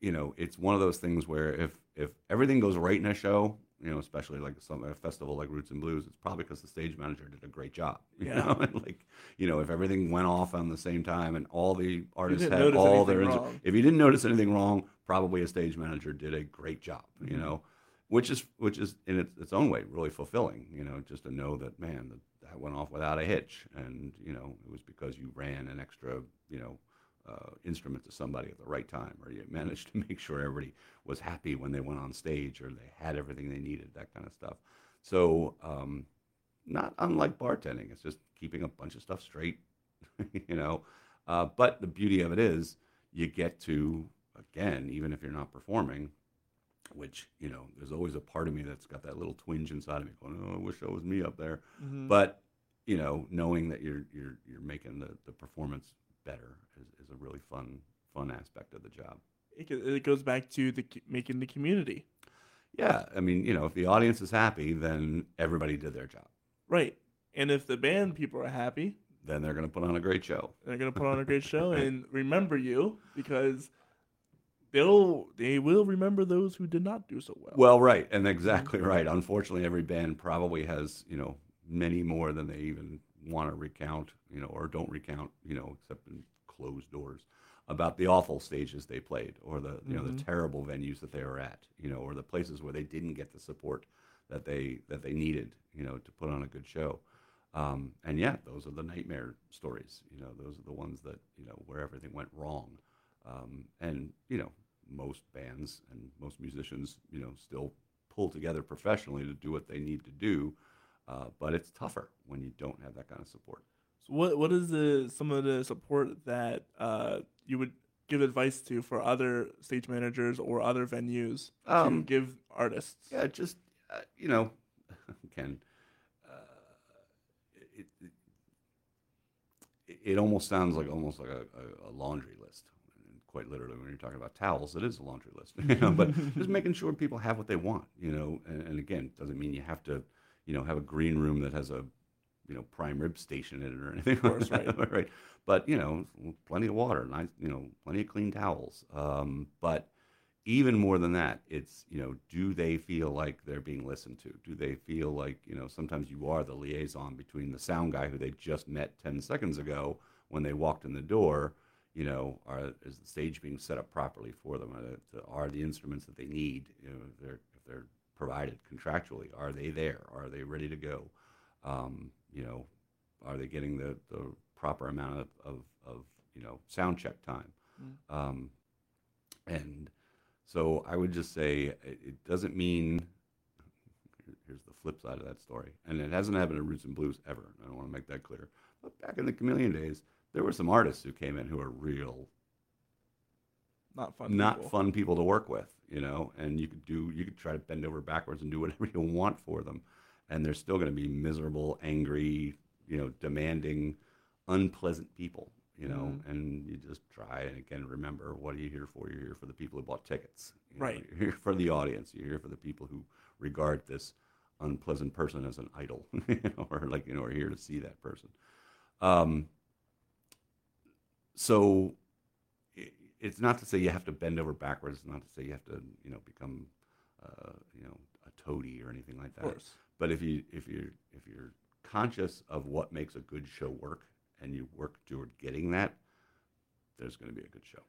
you know, it's one of those things where if if everything goes right in a show, you know, especially like some a festival like Roots and Blues, it's probably because the stage manager did a great job. You Yeah. know, and like you know, if everything went off on the same time and all the artists had all their, wrong. if you didn't notice anything wrong, probably a stage manager did a great job. You Mhm. know, which is which is in its, its own way really fulfilling. You know, just to know that man that, that went off without a hitch, and you know it was because you ran an extra you know uh, instrument to somebody at the right time, or you managed to make sure everybody was happy when they went on stage, or they had everything they needed, that kind of stuff. So, um, not unlike bartending, it's just keeping a bunch of stuff straight, you know. Uh, but the beauty of it is, you get to again, even if you're not performing, which you know, there's always a part of me that's got that little twinge inside of me going, "Oh, I wish that was me up there." Mhm. But you know, knowing that you're you're you're making the, the performance better is, is a really fun fun aspect of the job. it, it goes back to the making the community. Yeah, I mean, you know, if the audience is happy, then everybody did their job. Right. And if the band people are happy, Then they're going to put on a great show. they're gonna put on a great show and remember you because they'll they will remember those who did not do so well. Well, right, and exactly right. Unfortunately, every band probably has you know many more than they even want to recount, you know, or don't recount, you know, except in closed doors about the awful stages they played, or the you know Mhm. the terrible venues that they were at, you know, or the places where they didn't get the support that they that they needed, you know, to put on a good show. Um, and yeah, those are the nightmare stories. You know, those are the ones that you know where everything went wrong. Um, and you know, most bands and most musicians, you know, still pull together professionally to do what they need to do. Uh, but it's tougher when you don't have that kind of support. So what what is the some of the support that uh, you would give advice to for other stage managers or other venues to Um, give artists? Yeah, just uh, you know, Ken. Uh, it, it, it almost sounds like almost like a, a, laundry quite literally, when you're talking about towels, it is a laundry list. You know, but just making sure people have what they want. You know, and, and again, doesn't mean you have to, you know, have a green room that has a, you know, prime rib station in it or anything. Of course, like that, right. But you know, plenty of water, nice, you know, plenty of clean towels. Um, but even more than that, it's you know, do they feel like they're being listened to? Do they feel like you know, sometimes you are the liaison between the sound guy who they just met ten seconds ago when they walked in the door. You know, are is the stage being set up properly for them? Are the, are the instruments that they need? You know, if they're if they're provided contractually, are they there? Are they ready to go? Um, you know, are they getting the, the proper amount of, of, of you know sound check time? Mm. Um, and so I would just say it, it doesn't mean. Here's the flip side of that story, and it hasn't happened in Roots and Blues ever. I don't want to make that clear. But back in the Chameleon days, there were some artists who came in who are real Not fun. not people. fun people to work with, you know, and you could do you could try to bend over backwards and do whatever you want for them and they're still going to be miserable, angry, you know, demanding, unpleasant people, you know, Mhm. and you just try and again remember what are you here for? You're here for the people who bought tickets. you know, Right. You're here for the audience. You're here for the people who regard this unpleasant person as an idol, you know, or like, you know, are here to see that person. Um, so it's not to say you have to bend over backwards. It's not to say you have to, you know, become, uh, you know, a toady or anything like Of that. course. But if you if you if you're conscious of what makes a good show work and you work toward getting that, there's going to be a good show.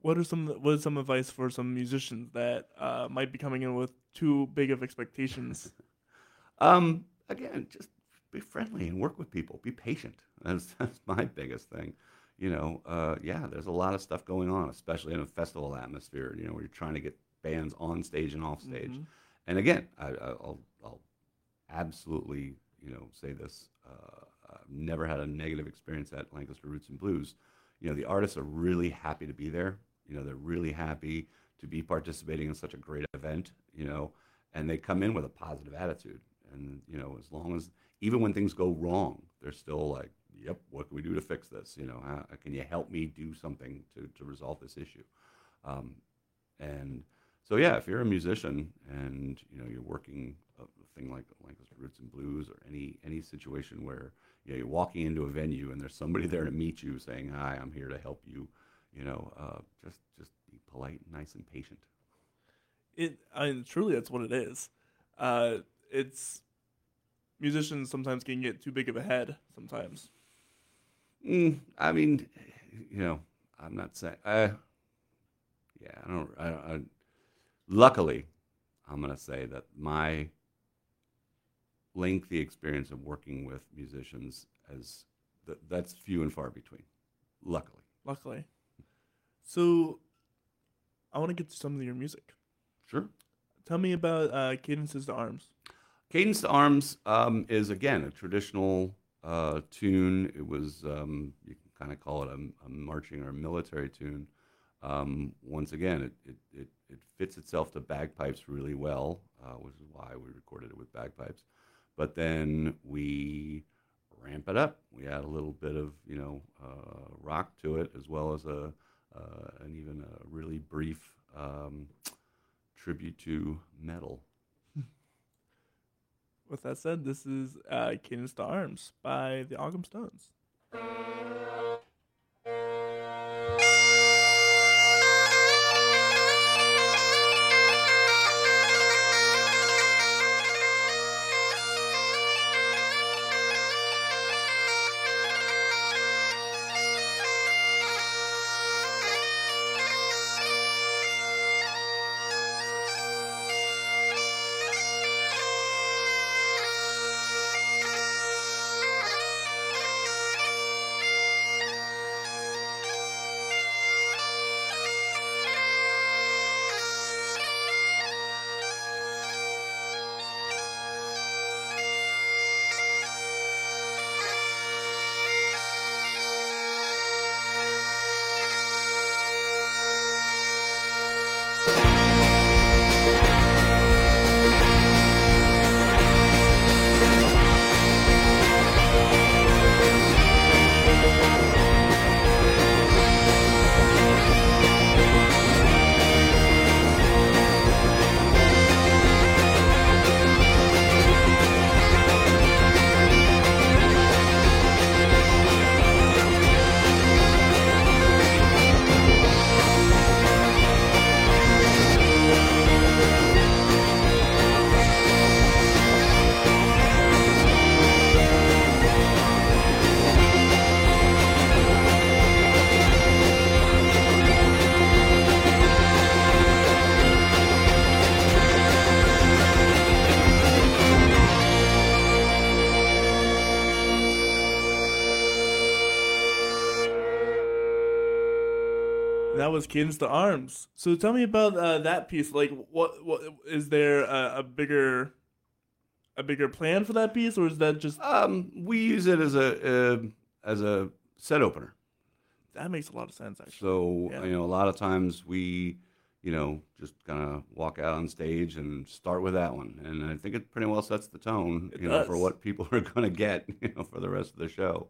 What are some what is some advice for some musicians that uh, might be coming in with too big of expectations? Um, again, just be friendly and work with people. Be patient. That's that's my biggest thing. You know, uh, yeah, there's a lot of stuff going on, especially in a festival atmosphere. You know, where you're trying to get bands on stage and off stage. Mhm. And again, I, I- I'll, I'll absolutely, you know, say this. Uh, I've never had a negative experience at Lancaster Roots and Blues. You know, the artists are really happy to be there. You know, they're really happy to be participating in such a great event. You know, and they come in with a positive attitude. And you know, as long as even when things go wrong, they're still like, "Yep, what can we do to fix this? You know, how, can you help me do something to to resolve this issue?" Um, and so yeah, if you're a musician and you know you're working a thing like Lancaster Roots and Blues or any any situation where you know you're walking into a venue and there's somebody there to meet you saying, "Hi, I'm here to help you," you know, uh, just just be polite, and nice, and patient. It I mean, truly that's what it is. Uh, it's musicians sometimes can get too big of a head sometimes. Mm, I mean, you know, I'm not saying. Uh, yeah, I don't. I, I, luckily, I'm gonna say that my lengthy experience of working with musicians as that, that's few and far between. Luckily, Luckily, so I want to get to some of your music. sure. Tell me about uh, Cadences to Arms. Cadence to Arms um, is again a traditional uh, tune. It was um, you can kind of call it a, a marching or a military tune. Um, once again, it, it, it, it fits itself to bagpipes really well, uh, which is why we recorded it with bagpipes. But then we ramp it up. We add a little bit of you know uh, rock to it, as well as a uh, even a really brief um, tribute to metal. With that said, this is uh, Cadence to Arms by the Ogham Stones. Was Cadence to Arms. So tell me about uh, that piece. Like, what what is there a, a bigger a bigger plan for that piece, or is that just Um, we use it as a uh, as a set opener. that makes a lot of sense actually? So Yeah. you know, a lot of times we, you know, just kind of walk out on stage and start with that one, and I think it pretty well sets the tone, It you know, for what people are going to get, you know, for the rest of the show.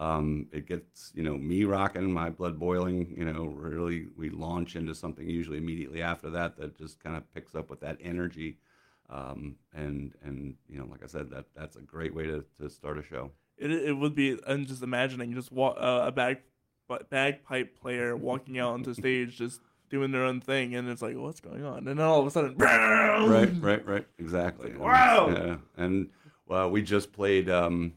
Um, it gets, you know, me rocking, my blood boiling, you know, really we launch into something usually immediately after that that just kind of picks up with that energy. Um, and and you know, like I said, that that's a great way to, to start a show. It it would be. I'm just imagining just wa- uh, a bag bagpipe player walking out onto stage just doing their own thing, and it's like, what's going on? And then all of a sudden, right, right, right, exactly. Like, wow. Yeah, and well, we just played um,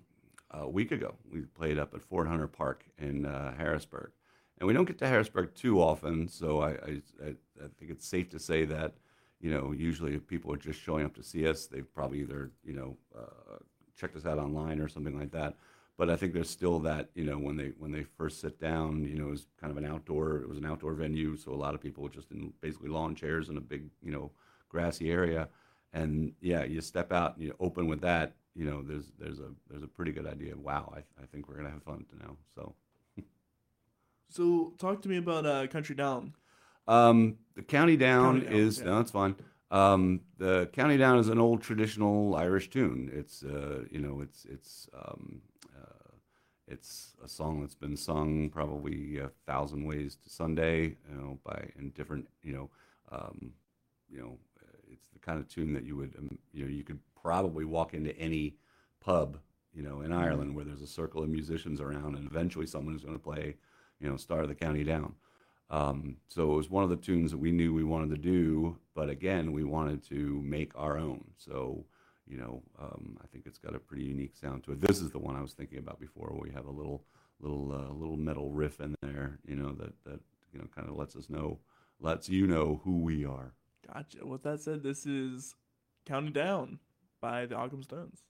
a week ago. We played up at Fort Hunter Park in uh, Harrisburg, and we don't get to Harrisburg too often. So I, I, I, think it's safe to say that you know usually if people are just showing up to see us, they've probably either you know uh, checked us out online or something like that. But I think there's still that you know when they when they first sit down, you know, it was kind of an outdoor. It was an outdoor venue, so a lot of people were just in basically lawn chairs in a big you know grassy area. And yeah, you step out and you open with that, you know, there's there's a there's a pretty good idea. Wow, I, I think we're gonna have fun to now. So So talk to me about uh, Country Down. um, the county down County Down, is yeah. no, it's fine. Um, the county down is an old traditional Irish tune. It's uh, you know, it's it's um, uh, it's a song that's been sung probably a thousand ways to Sunday, you know, by in different you know, um, you know, uh, it's the kind of tune that you would um, you know you could probably walk into any pub you know in Ireland where there's a circle of musicians around, and eventually someone is going to play you know Star of the County Down. Um, so it was one of the tunes that we knew we wanted to do, but again, we wanted to make our own. So, you know, um, I think it's got a pretty unique sound to it. This is the one I was thinking about before, where we have a little, little, uh, little metal riff in there, you know, that that you know kind of lets us know, lets you know who we are. Gotcha. With that said, this is County Down by the Ogham Stones.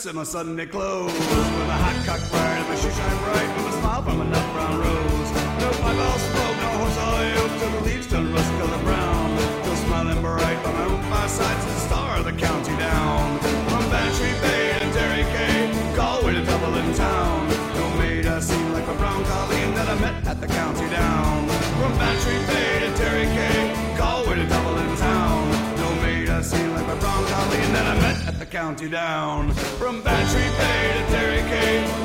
And dress in my Sunday clothes. With my hot cocked fired and my shoe shine bright, with a smile from a nut brown rose. No pipe I'll smoke, no horse I'll till the leaves turn rust color brown. Still smiling bright by my own to the star of the county down. From Bantry Bay to Derry Quay, Galway to Dublin town. No maid I seen like a brown Colleen that I met at the county the county down. From Bay to Terry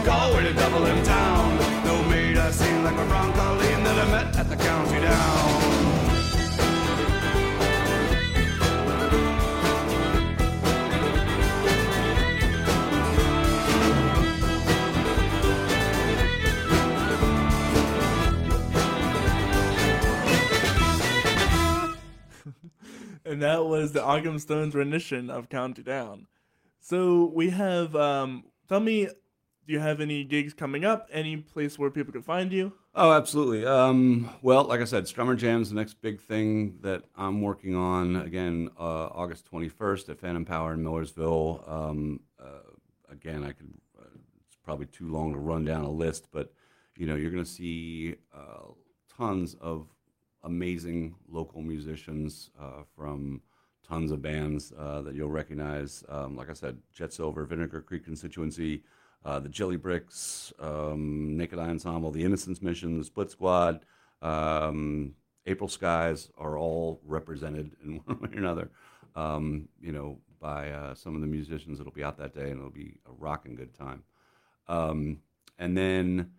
Galway to town. No maid I seen like my brown Colleen that I met at the county down. and that was the Ogham Stones rendition of County Down. So we have, um, tell me, do you have any gigs coming up? Any place where people can find you? Oh, absolutely. Um, well, like I said, Strummer Jam's the next big thing that I'm working on. Again, uh, August 21st at Phantom Power in Millersville. Um, uh, again, I could. Uh, it's probably too long to run down a list, but you know, you're going to see uh, tons of amazing local musicians uh, from tons of bands uh, that you'll recognize. Um, like I said, Jet Silver, Vinegar Creek Constituency, uh, the Jelly Bricks, um, Naked Eye Ensemble, the Innocence Mission, the Split Squad, um, April Skies are all represented in one way or another. Um, you know, by uh, some of the musicians that'll be out that day, and it'll be a rocking good time. Um, and then,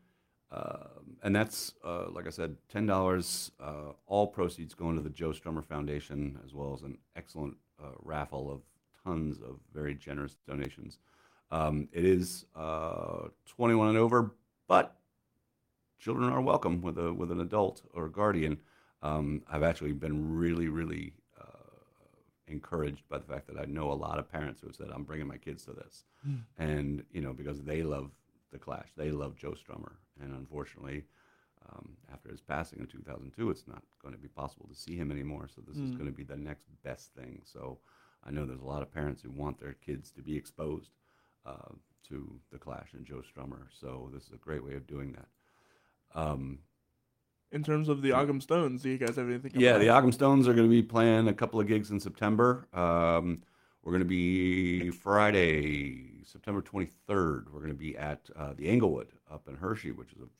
uh, and that's uh, like I said, ten dollars. Uh, all proceeds going to the Joe Strummer Foundation, as well as an excellent uh, raffle of tons of very generous donations. Um, it is uh, 21 and over, but children are welcome with a with an adult or a guardian. Um, I've actually been really, really uh, encouraged by the fact that I know a lot of parents who have said, "I'm bringing my kids to this," and you know because they love the Clash, they love Joe Strummer, and unfortunately, um, after his passing in 2002, it's not going to be possible to see him anymore. So this is going to be the next best thing. So I know there's a lot of parents who want their kids to be exposed uh, to the Clash and Joe Strummer. So this is a great way of doing that. Um, In terms of the Ogham Stones, do you guys have anything? yeah, the Ogham Stones are going to be playing a couple of gigs in September. Um, we're going to be Friday, September 23rd. We're going to be at uh, the Englewood up in Hershey, which is an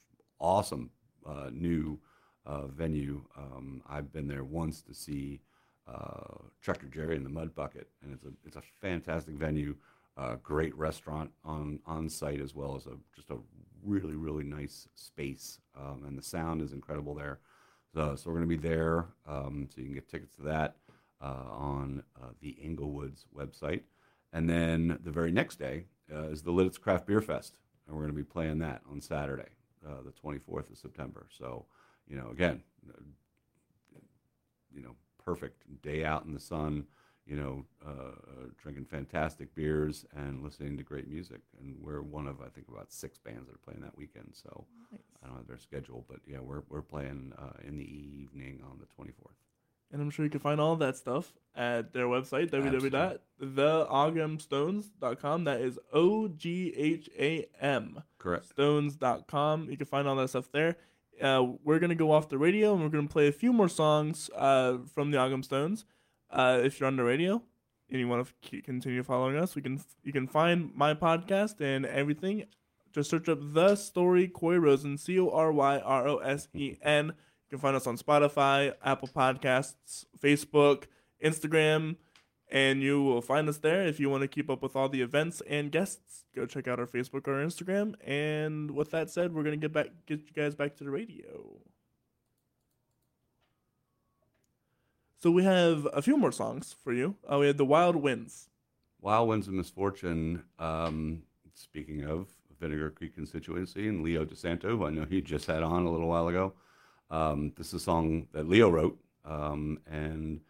awesome uh, new uh, venue. Um, I've been there once to see uh, Trucker Jerry and the Mud Bucket, and it's a it's a fantastic venue. Uh, great restaurant on on site as well as a just a really really nice space, um, and the sound is incredible there. So, so we're going to be there. Um, so you can get tickets to that uh, on uh, the Englewoods website. And then the very next day is the Lititz Craft Beer Fest. And we're going to be playing that on Saturday, uh, the 24th of September. So, you know, again, uh, you know, perfect day out in the sun, you know, uh, uh, drinking fantastic beers and listening to great music. And we're one of, I think, about six bands that are playing that weekend. So I don't have their schedule, but yeah, we're, we're playing uh, in the evening on the 24th. And I'm sure you can find all that stuff at their website, Absolutely. www.theoghamstones.com. That is O G H A M Correct. stones.com. You can find all that stuff there. Uh, we're to go off the radio and we're to play a few more songs uh, from the Ogham Stones. Uh, if you're on the radio and you want to continue following us, we can you can find my podcast and everything. Just search up the story Cory Rosen, C O R Y R O S E N. You can find us on Spotify, Apple Podcasts, Facebook, Instagram, and you will find us there. If you want to keep up with all the events and guests, go check out our Facebook or Instagram. And with that said, we're gonna get back, get you guys back to the radio. So we have a few more songs for you. Uh, we had the Wild Winds. Wild Winds of Misfortune. Um, speaking of Vinegar Creek constituency and Leo DeSanto, who I know he just had on a little while ago. Um, this is a song that Leo wrote, um, and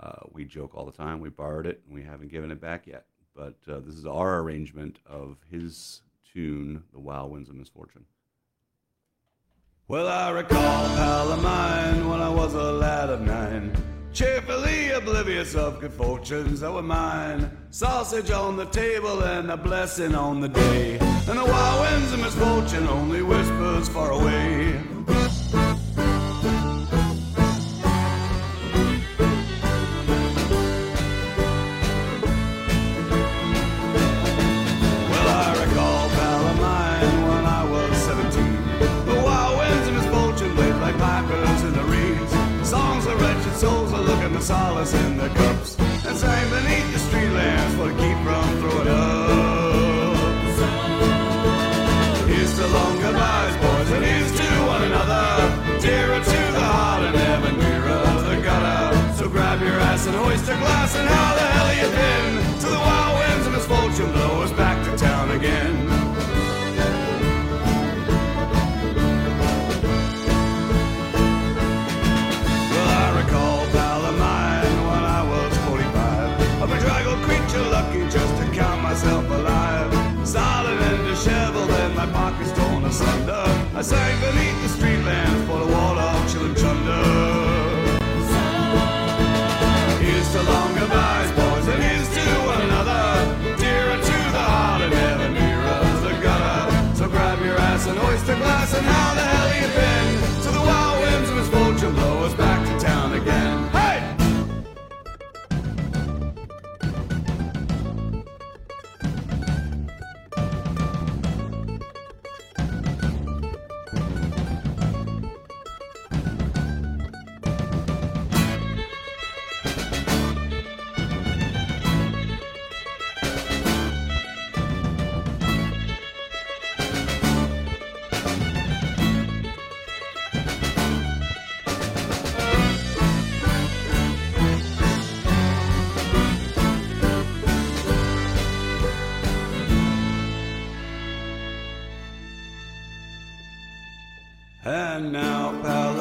uh, we joke all the time. We borrowed it, and we haven't given it back yet. But uh, this is our arrangement of his tune, "The Wild Winds of Misfortune." Well, I recall, pal of mine, when I was a lad of nine, cheerfully oblivious of good fortunes that were mine. Sausage on the table and a blessing on the day, and the wild winds of misfortune only whispers far away. Solace in their cups. And sang beneath the street lamps for to keep from throwing up. Here's to long goodbyes, boys, and here's to one another. Dearer to the heart and ever nearer the gutter. So grab your ass and hoist a glass, and how myself alive. Solid and disheveled, and my pockets torn asunder. I sank beneath the street lamps for the warlock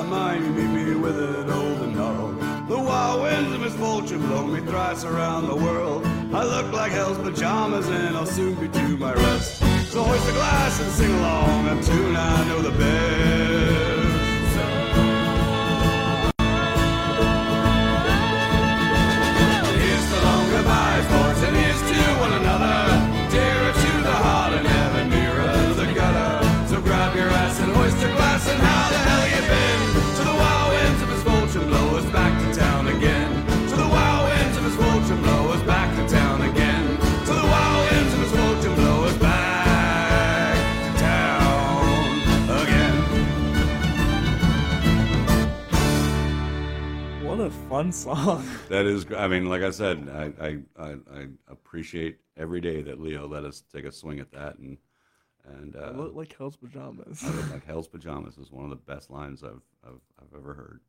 mine, you meet me with it old and gnarled. The wild winds of misfortune blow me thrice around the world. I look like hell's pajamas and I'll soon be to my rest. So hoist a glass and sing along a tune I know the best. Fun song. That is, I mean, like I said, I, I, I, appreciate every day that Leo let us take a swing at that, and and uh, I look like Hell's pajamas. I look like Hell's pajamas is one of the best lines I've I've, I've ever heard.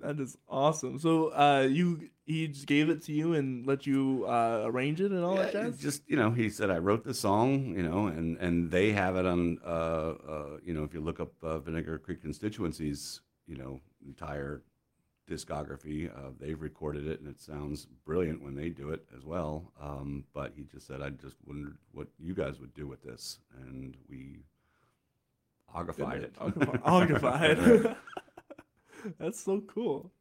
that is awesome. So, uh, you he just gave it to you and let you uh, arrange it and all that Yeah, jazz. Just you know, he said I wrote the song, you know, and and they have it on, uh, uh, you know, if you look up uh, Vinegar Creek Constituencies, you know, entire discography, uh, they've recorded it, and it sounds brilliant when they do it as well. Um, but he just said I just wondered what you guys would do with this, and we ogified it. Ogified. That's so cool.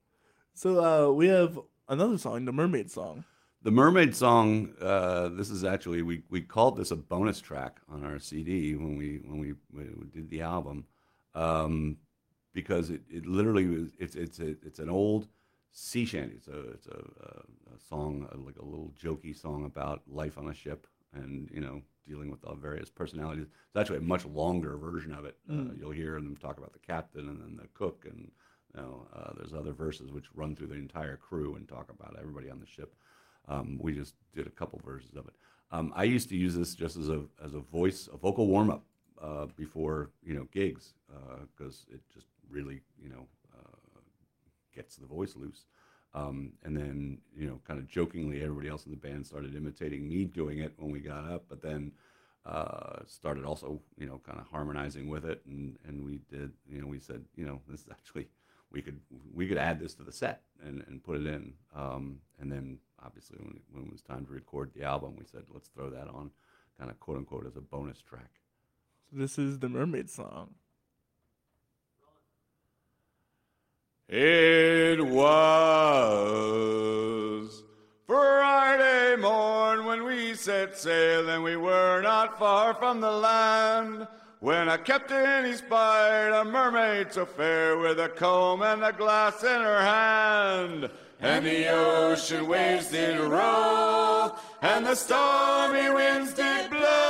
So uh, we have another song, the Mermaid song. The Mermaid song. Uh, this is actually we, we called this a bonus track on our CD when we when we, when we did the album, um, because it, it literally was it's it's a, it's an old sea shanty. It's a it's a, a, a song uh, like a little jokey song about life on a ship and you know dealing with the various personalities. It's actually a much longer version of it. Uh, you'll hear them talk about the captain and then the cook and you know uh, there's other verses which run through the entire crew and talk about everybody on the ship. Um, we just did a couple versions of it. Um, I used to use this just as a as a voice, a vocal warm up uh, before you know gigs because it just really you know uh, gets the voice loose. Um, and then you know, kind of jokingly, everybody else in the band started imitating me doing it when we got up, but then uh, started also you know kind of harmonizing with it, and and we did you know we said you know this is actually we could we could add this to the set and, and put it in. Um, and then obviously when when it was time to record the album, we said let's throw that on, kind of quote unquote as a bonus track. So this is the Mermaid song. It was Friday morn when we set sail, and we were not far from the land. When a captain he spied a mermaid so fair, with a comb and a glass in her hand. And the ocean waves did roll, and the stormy winds did blow,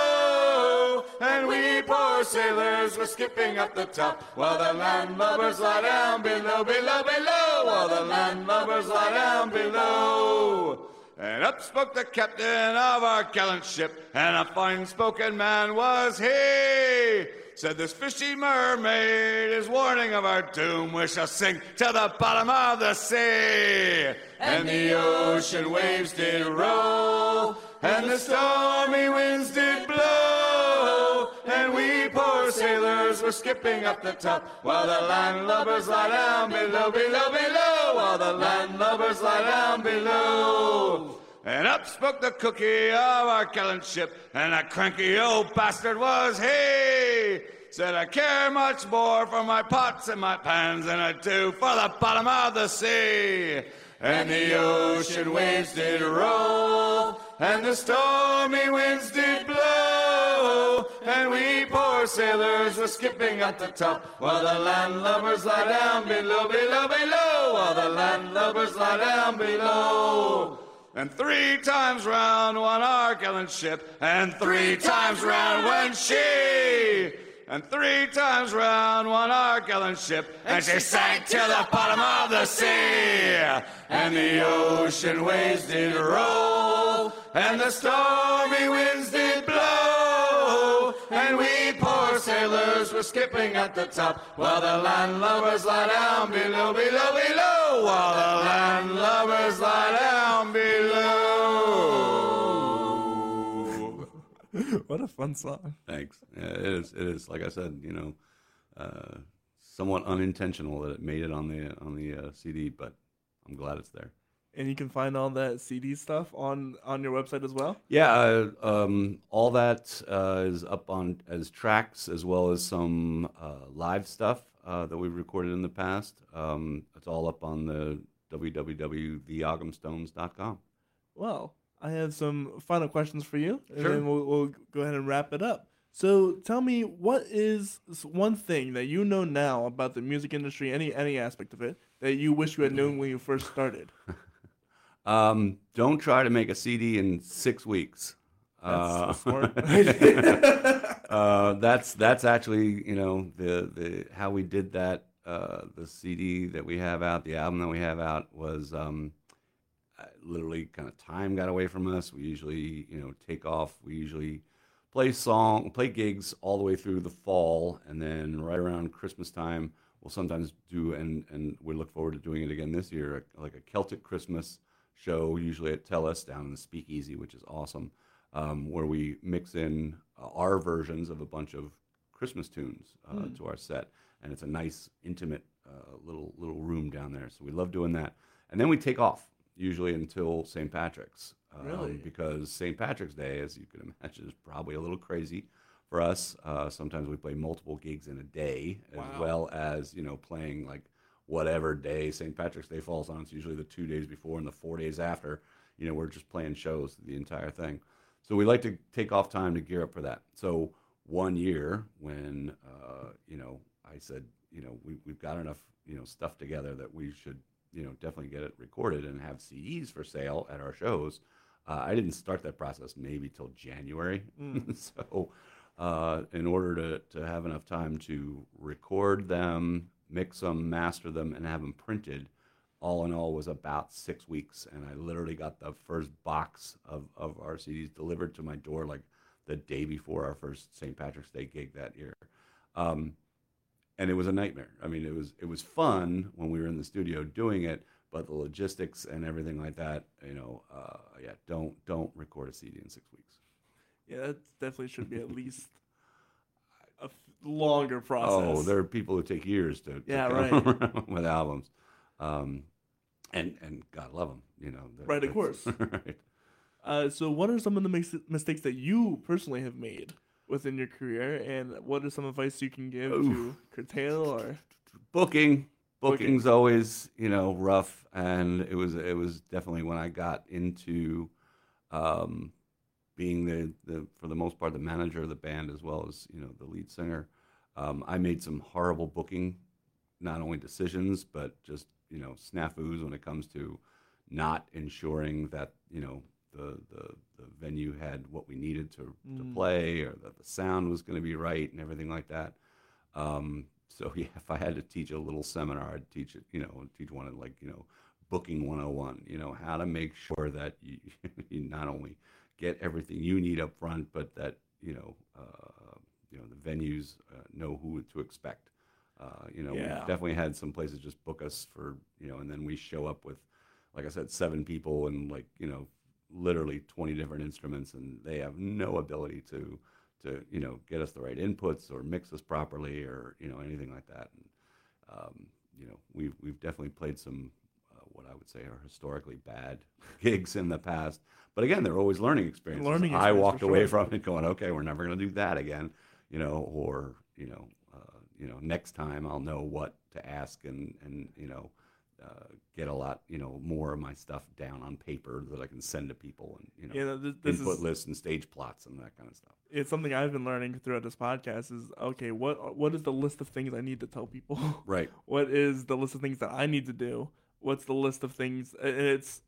and we poor sailors were skipping up the top, while the landlubbers lie down below, below, below, while the landlubbers lie down below. And up spoke the captain of our gallant ship, and a fine spoken man was he. Said this fishy mermaid is warning of our doom. We shall sink to the bottom of the sea. And the ocean waves did roll, and the stormy winds did blow. Skipping up the top, while the landlubbers lie down below, below, below, while the landlubbers lie down below. And up spoke the cookie of our gallant ship, and a cranky old bastard was he. Said, I care much more for my pots and my pans than I do for the bottom of the sea. And the ocean waves did roll, and the stormy winds did blow, and we poor sailors were skipping at the top, while the landlubbers lie down below, below, below, while the landlubbers lie down below. And three times round won our gallant ship, and three times round went she. And three times round won our gallant ship, and she sank to the bottom of the sea. And the ocean waves did roll, and the stormy winds did. And we poor sailors were skipping at the top, while the landlubbers lie down below, below, below. While the landlubbers lie down below. what a fun song. Thanks. Yeah, it is. It is. Like I said, you know, uh, somewhat unintentional that it made it on the on the uh, CD, but I'm glad it's there. And you can find all that CD stuff on on your website as well. Yeah, uh, um, all that uh, is up on as tracks as well as some uh, live stuff uh, that we've recorded in the past. Um, it's all up on the www.theoghamstones.com. Well, I have some final questions for you, and Sure. then we'll, we'll go ahead and wrap it up. So, tell me, what is one thing that you know now about the music industry, any any aspect of it, that you wish you had known when you first started? Um, don't try to make a CD in six weeks. That's Uh, uh, that's that's actually you know the the how we did that. Uh, the CD that we have out, the album that we have out was um, literally kind of time got away from us. We usually you know take off. We usually play song, play gigs all the way through the fall, and then right around Christmas time, we'll sometimes do and and we look forward to doing it again this year, like a Celtic Christmas show, usually at Tellus down in the Speakeasy, which is awesome, um, where we mix in uh, our versions of a bunch of Christmas tunes uh, to our set, and it's a nice, intimate uh, little little room down there. So we love doing that, and then we take off usually until St. Patrick's. Um, Really? Because St. Patrick's Day, as you can imagine, is probably a little crazy for us. Uh, sometimes we play multiple gigs in a day, as Wow. well as you know playing like whatever day St. Patrick's Day falls on. It's usually the two days before and the four days after. You know, we're just playing shows the entire thing. So we like to take off time to gear up for that. So one year when uh, you know I said, you know, we, we've got enough you know stuff together that we should you know definitely get it recorded and have CDs for sale at our shows. Uh, I didn't start that process maybe till January. so uh, in order to, to have enough time to record them, mix them, master them, and have them printed, all in all was about six weeks. And I literally got the first box of, of our CDs delivered to my door like the day before our first St. Patrick's Day gig that year. Um, and it was a nightmare. I mean, it was it was fun when we were in the studio doing it, but the logistics and everything like that, you know, uh, yeah, don't don't record a CD in six weeks. yeah, that definitely should be at least a longer process. Oh, there are people who take years to, to Yeah, right. with albums, um, and and God love them, you know. that- Right, of course. right. Uh, so, what are some of the mis- mistakes that you personally have made within your career, and what are some advice you can give to curtail or? Booking, Booking. booking's always you know rough, and it was it was definitely when I got into um, being the, the for the most part the manager of the band as well as you know the lead singer. Um, I made some horrible booking, not only decisions but just you know snafus when it comes to not ensuring that you know the the, the venue had what we needed to, to play or that the sound was going to be right and everything like that. Um, so yeah, if I had to teach a little seminar, I'd teach it, you know, teach one of like, you know, booking 101, you know, how to make sure that you, you not only get everything you need up front, but that, you know, uh, you know, the venues uh, know who to expect. Uh, you know, Yeah. we've definitely had some places just book us for, you know, and then we show up with, like I said, seven people and like, you know, literally 20 different instruments and they have no ability to, to you know get us the right inputs or mix us properly or you know anything like that. And, um, you know we've we've definitely played some what I would say are historically bad gigs in the past. But again, they're always learning experiences. Learning I walked away sure. from it going, okay, we're never going to do that again. You know, or you know, uh, you know, next time I'll know what to ask and and you know. Uh, get a lot, you know, more of my stuff down on paper that I can send to people, and you know, Yeah, this, this input is lists and stage plots and that kind of stuff. it's something I've been learning throughout this podcast. Is okay, what what is the list of things I need to tell people? Right. what is the list of things that I need to do? What's the list of things? It's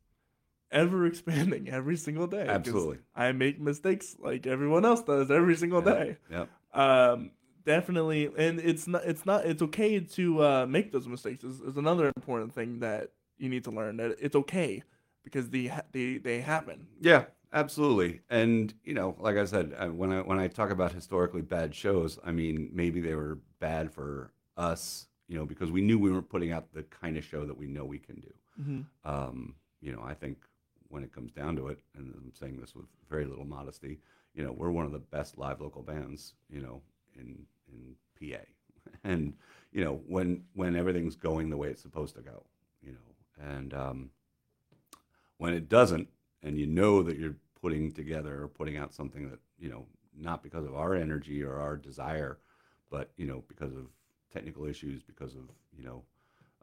ever expanding every single day. Absolutely. I make mistakes like everyone else does every single day. Yep. Um, definitely, and it's not. It's not. It's okay to uh, make those mistakes. Is, is another important thing that you need to learn that it's okay because they ha- they they happen. Yeah, absolutely. And you know, like I said, uh, when I when I talk about historically bad shows, I mean maybe they were bad for us, you know, because we knew we weren't putting out the kind of show that we know we can do. Mm-hmm. Um, you know, I think when it comes down to it, and I'm saying this with very little modesty, you know, we're one of the best live local bands, you know, in in PA, and you know, when when everything's going the way it's supposed to go, you know, and um, when it doesn't, and you know that you're putting together or putting out something that you know, not because of our energy or our desire, but you know, because of technical issues, because of you know,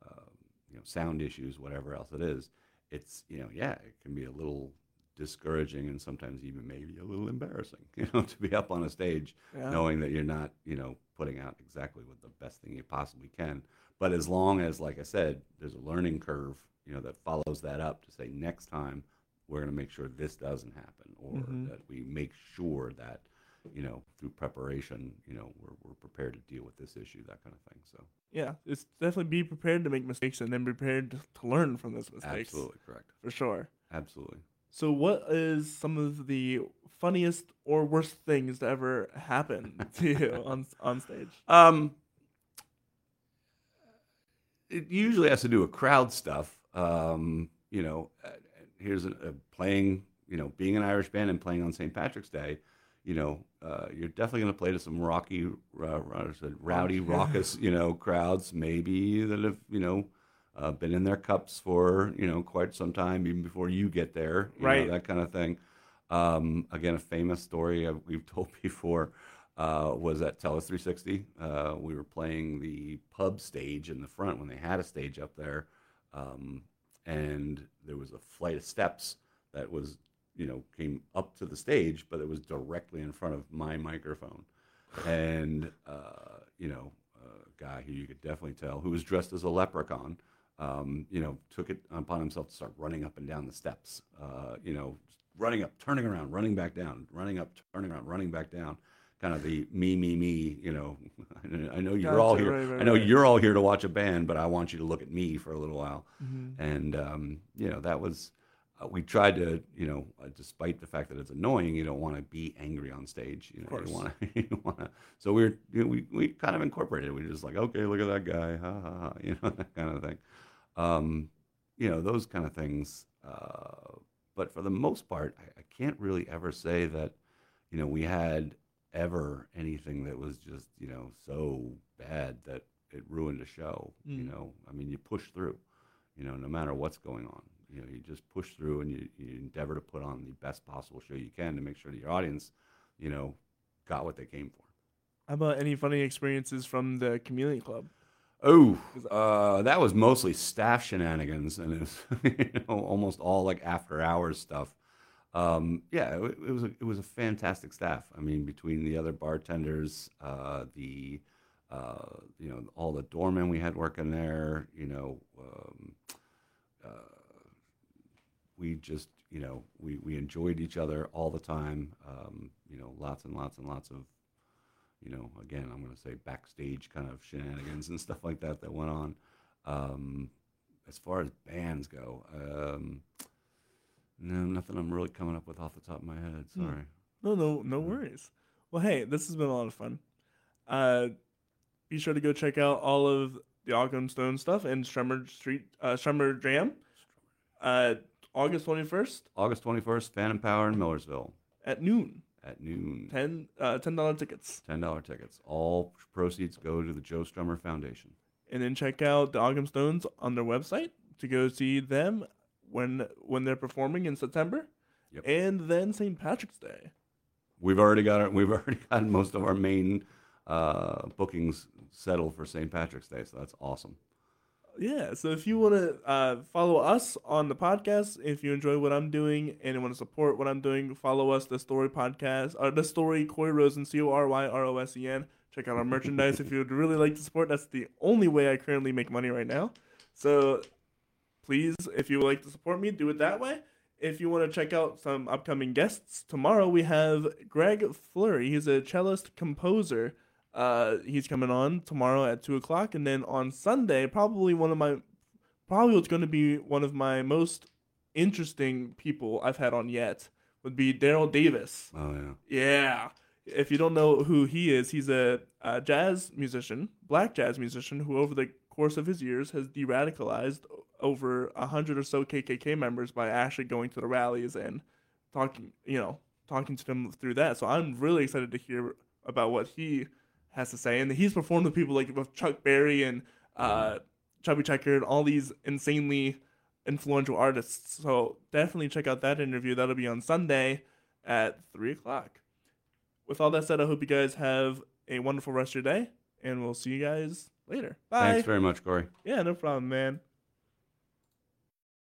uh, you know, sound issues, whatever else it is, it's you know, yeah, it can be a little discouraging and sometimes even maybe a little embarrassing, you know, to be up on a stage Yeah. knowing that you're not, you know, putting out exactly what the best thing you possibly can. But as long as, like I said, there's a learning curve, you know, that follows that up to say next time we're going to make sure this doesn't happen, or Mhm. that we make sure that, you know, through preparation, you know, we're, we're prepared to deal with this issue, that kind of thing. So Yeah, it's definitely be prepared to make mistakes and then prepared to, learn from those mistakes. absolutely correct, For sure. absolutely. So, what is some of the funniest or worst things to ever happen to you on on stage? Um, it usually has to do with crowd stuff. Um, you know, uh, here's a, a playing, you know, being an Irish band and playing on St. Patrick's Day. You know, uh, you're definitely going to play to some rocky, uh, it, rowdy, raucous, you know, crowds. Maybe that have, you know, uh, been in their cups for you know quite some time, even before you get there. you know, Right. that kind of thing. Um, again, a famous story uh, we've told before uh, was at Tellus 360. Uh, we were playing the pub stage in the front when they had a stage up there, um, and there was a flight of steps that was, you know, came up to the stage, but it was directly in front of my microphone, and uh, you know, a guy who you could definitely tell who was dressed as a leprechaun. Um, you know, took it upon himself to start running up and down the steps. Uh, you know, running up, turning around, running back down, running up, turning around, running back down. Kind of the me, me, me. You know, I know you're all here. right, right, I know right. you're all here to watch a band, but I want you to look at me for a little while. Mhm. And um, you know, that was. Uh, we tried to, you know, uh, despite the fact that it's annoying, you don't want to be angry on stage. You know, course. you want to, you want to. So we were, you know, we we kind of incorporated. it. We were just like, okay, look at that guy, ha ha ha, you know, that kind of thing. Um, you know, those kind of things. Uh, but for the most part, I, I can't really ever say that, you know, we had ever anything that was just, you know, so bad that it ruined a show. You Mm. know, I mean, you push through, you know, no matter what's going on. You know, you just push through and you, you endeavor to put on the best possible show you can to make sure that your audience, you know, got what they came for. How about any funny experiences from the Chameleon Club? Oh, uh, that was mostly staff shenanigans, and it was you know, almost all like after hours stuff. Um, yeah, it, it was a, it was a fantastic staff. I mean, between the other bartenders, uh, the uh, you know all the doormen we had working there, you know, um, uh, we just you know we we enjoyed each other all the time. Um, you know, lots and lots and lots of you know, again, I'm going to say backstage kind of shenanigans and stuff like that that went on. Um, as far as bands go, um, no, nothing I'm really coming up with off the top of my head. Hmm. Sorry. No, no, no worries. Well, hey, this has been a lot of fun. Uh, be sure to go check out all of the Ogham Stone stuff and Strummer Street, uh, Strummer Jam, uh, August twenty first August 21st, Phantom Power in Millersville at noon. at noon. Ten, uh, ten dollar tickets, $10 tickets. All proceeds go to the Joe Strummer Foundation. and then check out the Ogham Stones on their website to go see them when when they're performing in September, Yep. and then St. Patrick's Day. We've already got our, we've already got most of our main uh, bookings settled for St. Patrick's Day, so that's awesome. Yeah, so if you want to uh, follow us on the podcast, if you enjoy what I'm doing and you want to support what I'm doing, follow us, the Story Podcast, or the Story Cory Rosen, C O R Y R O S E N. Check out our merchandise if you would really like to support. That's the only way I currently make money right now. So please, if you would like to support me, do it that way. If you want to check out some upcoming guests, tomorrow we have Greg Flurry. He's a cellist composer. Uh, he's coming on tomorrow at two o'clock, and then on Sunday, probably one of my, probably what's going to be one of my most interesting people I've had on yet would be Daryl Davis. Oh, yeah. Yeah. If you don't know who he is, he's a, a jazz musician, black jazz musician, who over the course of his years has de-radicalized over a hundred or so KKK members by actually going to the rallies and talking, you know, talking to them through that. So I'm really excited to hear about what he has to say. And he's performed with people like with Chuck Berry and uh, Chubby Checker and all these insanely influential artists. So definitely check out that interview. That'll be on Sunday at three o'clock. With all that said, I hope you guys have a wonderful rest of your day, and we'll see you guys later. Bye. Thanks very much, Cory. Yeah, no problem, man.